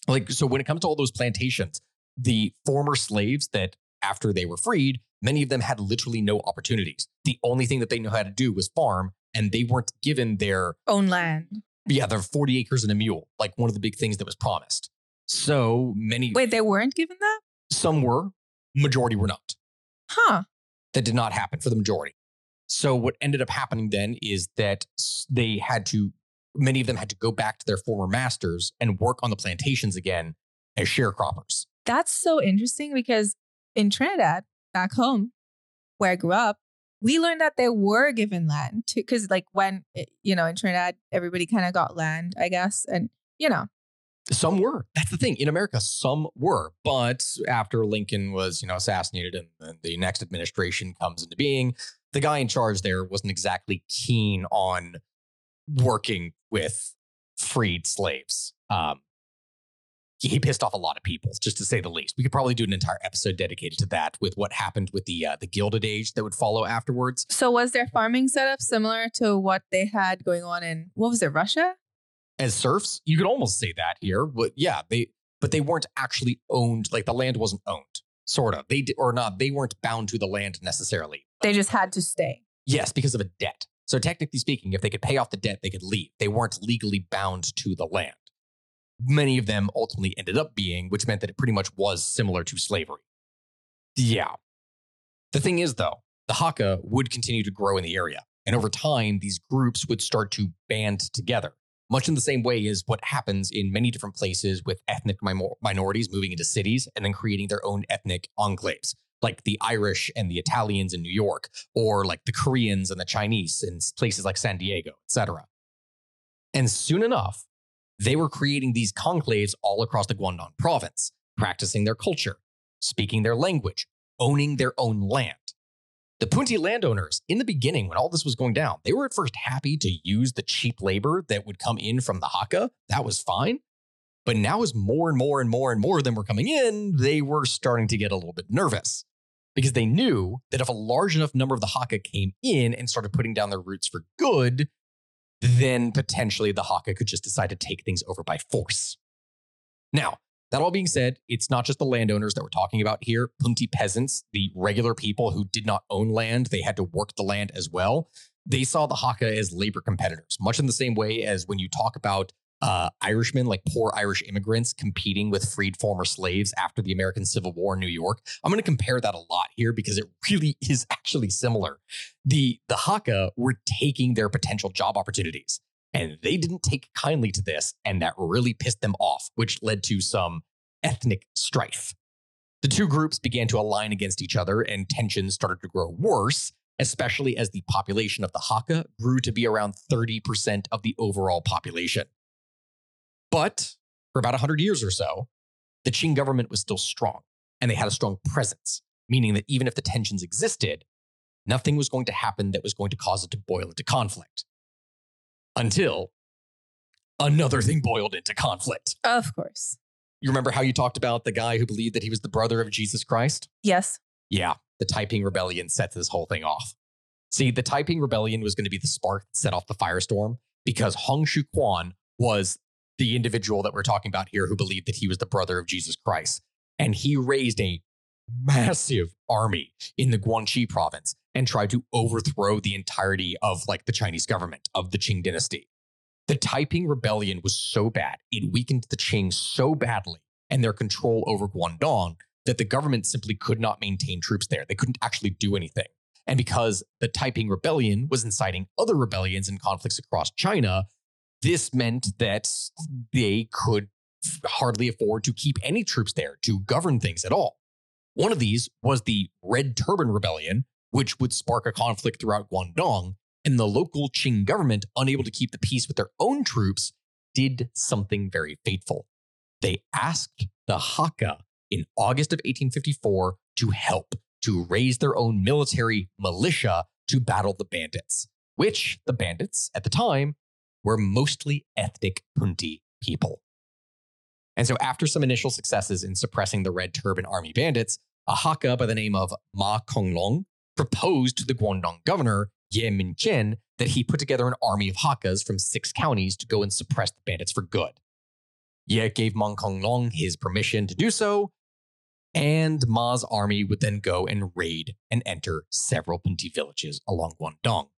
Like, so when it comes to all those plantations, the former slaves that after they were freed, many of them had literally no opportunities. The only thing that they knew how to do was farm, and they weren't given their, Own land. yeah, their 40 acres and a mule, like one of the big things that was promised. So many, Wait, they weren't given that? Some were, majority were not. Huh. that did not happen for the majority. So what ended up happening then is that they had to many of them had to go back to their former masters and work on the plantations again as sharecroppers. That's so interesting because in Trinidad, back home, where I grew up, we learned that they were given land because like when eh, you know in Trinidad, everybody kind of got land, I guess, and you know, Some were. That's the thing. In America, some were. But after Lincoln was, you know, assassinated and then the next administration comes into being, the guy in charge there wasn't exactly keen on working with freed slaves. Um, he pissed off a lot of people, just to say the least. We could probably do an entire episode dedicated to that with what happened with the uh, the Gilded Age that would follow afterwards. so was their farming setup similar to what they had going on in what was it, Russia? As serfs, you could almost say that here, but yeah, they but they weren't actually owned. Like the land wasn't owned, sort of. They did, or not. They weren't bound to the land necessarily. They just had to stay. Yes, because of a debt. So technically speaking, if they could pay off the debt, they could leave. They weren't legally bound to the land. Many of them ultimately ended up being, which meant that it pretty much was similar to slavery. Yeah. The thing is, though, the Hakka would continue to grow in the area. And over time, these groups would start to band together, much in the same way as what happens in many different places with ethnic minor- minorities moving into cities and then creating their own ethnic enclaves, like the Irish and the Italians in New York, or like the Koreans and the Chinese in places like San Diego, etc. And soon enough, they were creating these conclaves all across the Guangdong province, practicing their culture, speaking their language, owning their own land. The Punti landowners, in the beginning, when all this was going down, they were at first happy to use the cheap labor that would come in from the Hakka. That was fine. But now, as more and more and more and more of them were coming in, they were starting to get a little bit nervous because they knew that if a large enough number of the Hakka came in and started putting down their roots for good, then potentially the Hakka could just decide to take things over by force. Now, that all being said, it's not just the landowners that we're talking about here. Punti peasants, the regular people who did not own land, they had to work the land as well. They saw the Hakka as labor competitors, much in the same way as when you talk about uh, Irishmen, like poor Irish immigrants, competing with freed former slaves after the American Civil War in New York. I'm going to compare that a lot here because it really is actually similar. The the Hakka were taking their potential job opportunities, and they didn't take kindly to this, and that really pissed them off, which led to some ethnic strife. The two groups began to align against each other, and tensions started to grow worse, especially as the population of the Hakka grew to be around 30% of the overall population. But for about 100 years or so, the Qing government was still strong and they had a strong presence, meaning that even if the tensions existed, nothing was going to happen that was going to cause it to boil into conflict. Until another thing boiled into conflict. Of course. You remember how you talked about the guy who believed that he was the brother of Jesus Christ? Yes. Yeah, the Taiping Rebellion sets this whole thing off. See, the Taiping Rebellion was going to be the spark that set off the firestorm because Hong Shu Quan was the individual that we're talking about here who believed that he was the brother of Jesus Christ. And he raised a massive army in the Guangxi province and tried to overthrow the entirety of like the Chinese government of the Qing dynasty. The Taiping rebellion was so bad, it weakened the Qing so badly and their control over Guangdong that the government simply could not maintain troops there. They couldn't actually do anything. And because the Taiping rebellion was inciting other rebellions and conflicts across China, this meant that they could hardly afford to keep any troops there to govern things at all. One of these was the Red Turban Rebellion, which would spark a conflict throughout Guangdong, and the local Qing government, unable to keep the peace with their own troops, did something very fateful. They asked the Hakka in August of 1854 to help, to raise their own military militia to battle the bandits, which the bandits at the time were mostly ethnic Punti people. And so, after some initial successes in suppressing the Red Turban Army bandits, a Hakka by the name of Ma Konglong proposed to the Guangdong governor, Ye Mingchen, that he put together an army of Hakkas from six counties to go and suppress the bandits for good. Ye gave Ma Konglong his permission to do so, and Ma's army would then go and raid and enter several Punti villages along Guangdong.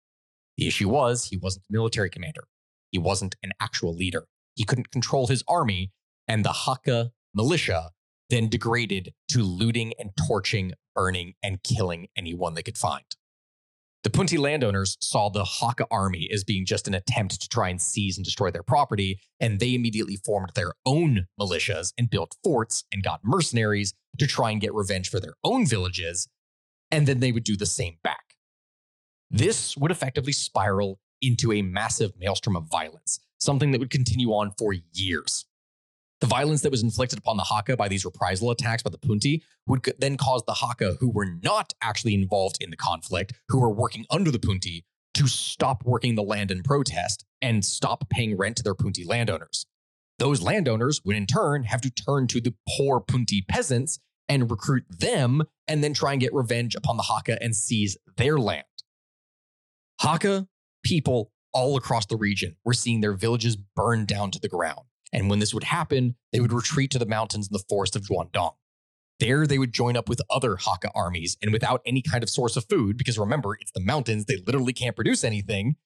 The issue was he wasn't a military commander. He wasn't an actual leader. He couldn't control his army, and the Hakka militia then degraded to looting and torching, burning, and killing anyone they could find. The Punti landowners saw the Hakka army as being just an attempt to try and seize and destroy their property, and they immediately formed their own militias and built forts and got mercenaries to try and get revenge for their own villages, and then they would do the same back. This would effectively spiral into a massive maelstrom of violence, something that would continue on for years. The violence that was inflicted upon the Hakka by these reprisal attacks by the Punti would then cause the Hakka, who were not actually involved in the conflict, who were working under the Punti, to stop working the land in protest and stop paying rent to their Punti landowners. Those landowners would in turn have to turn to the poor Punti peasants and recruit them and then try and get revenge upon the Hakka and seize their land. Hakka people all across the region were seeing their villages burned down to the ground. And when this would happen, they would retreat to the mountains in the forest of Guangdong. There, they would join up with other Hakka armies, and without any kind of source of food, because remember, it's the mountains, they literally can't produce anything,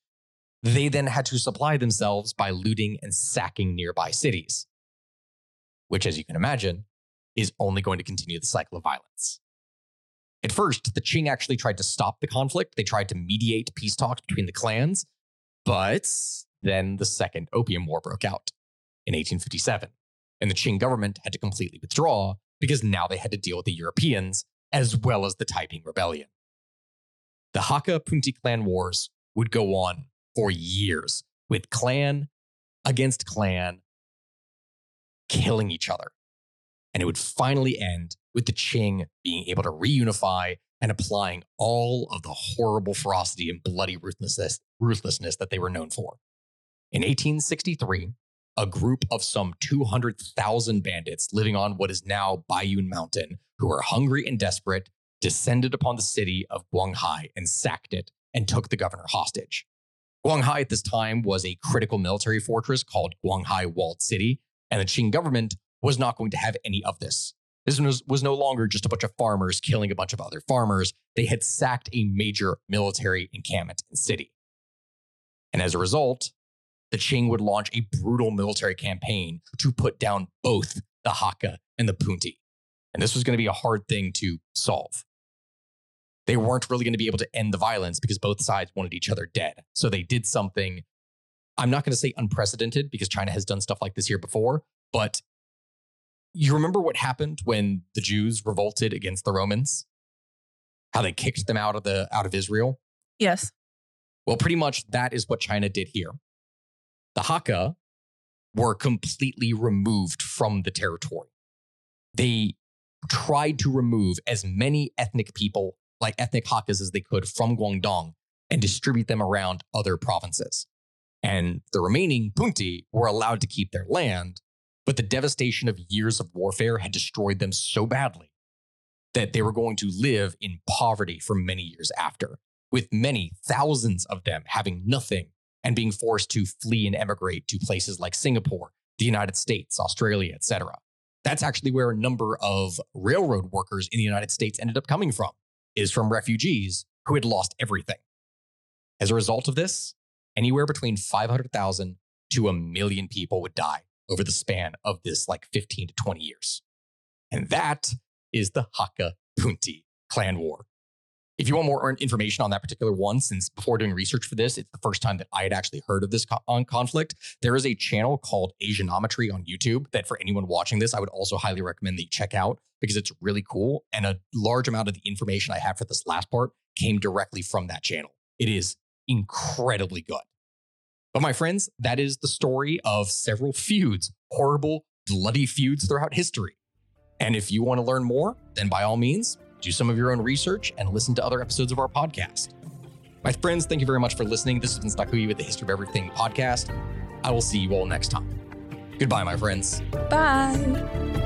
they then had to supply themselves by looting and sacking nearby cities, which, as you can imagine, is only going to continue the cycle of violence. At first, the Qing actually tried to stop the conflict. They tried to mediate peace talks between the clans, but then the Second Opium War broke out in 1857, and the Qing government had to completely withdraw because now they had to deal with the Europeans as well as the Taiping Rebellion. The Hakka Punti clan wars would go on for years, with clan against clan killing each other. And it would finally end with the Qing being able to reunify and applying all of the horrible ferocity and bloody ruthlessness, ruthlessness that they were known for. In 1863, a group of some 200,000 bandits living on what is now Baiyun Mountain, who were hungry and desperate, descended upon the city of Guanghai and sacked it and took the governor hostage. Guanghai at this time was a critical military fortress called Guanghai Walled City, and the Qing government was not going to have any of this. This was, was no longer just a bunch of farmers killing a bunch of other farmers. They had sacked a major military encampment and city. And as a result, the Qing would launch a brutal military campaign to put down both the Hakka and the Punti. And this was going to be a hard thing to solve. They weren't really going to be able to end the violence because both sides wanted each other dead. So they did something, I'm not going to say unprecedented because China has done stuff like this here before, but you remember what happened when the Jews revolted against the Romans? How they kicked them out of the out of Israel? Yes. Well, pretty much that is what China did here. The Hakka were completely removed from the territory. They tried to remove as many ethnic people, like ethnic Hakkas, as they could from Guangdong and distribute them around other provinces. And the remaining Punti were allowed to keep their land, but the devastation of years of warfare had destroyed them so badly that they were going to live in poverty for many years after, with many thousands of them having nothing and being forced to flee and emigrate to places like Singapore, the United States, Australia, etc. That's actually where a number of railroad workers in the United States ended up coming from, is from refugees who had lost everything. As a result of this, anywhere between 500,000 to a million people would die over the span of this like 15 to 20 years. And that is the Hakka Punti clan war. If you want more information on that particular one, since before doing research for this, it's the first time that I had actually heard of this co- on conflict. There is a channel called Asianometry on YouTube that, for anyone watching this, I would also highly recommend that you check out because it's really cool. And a large amount of the information I have for this last part came directly from that channel. It is incredibly good. But my friends, that is the story of several feuds, horrible, bloody feuds throughout history. And if you want to learn more, then by all means, do some of your own research and listen to other episodes of our podcast. My friends, thank you very much for listening. This has been Sakuya with the History of Everything podcast. I will see you all next time. Goodbye, my friends. Bye.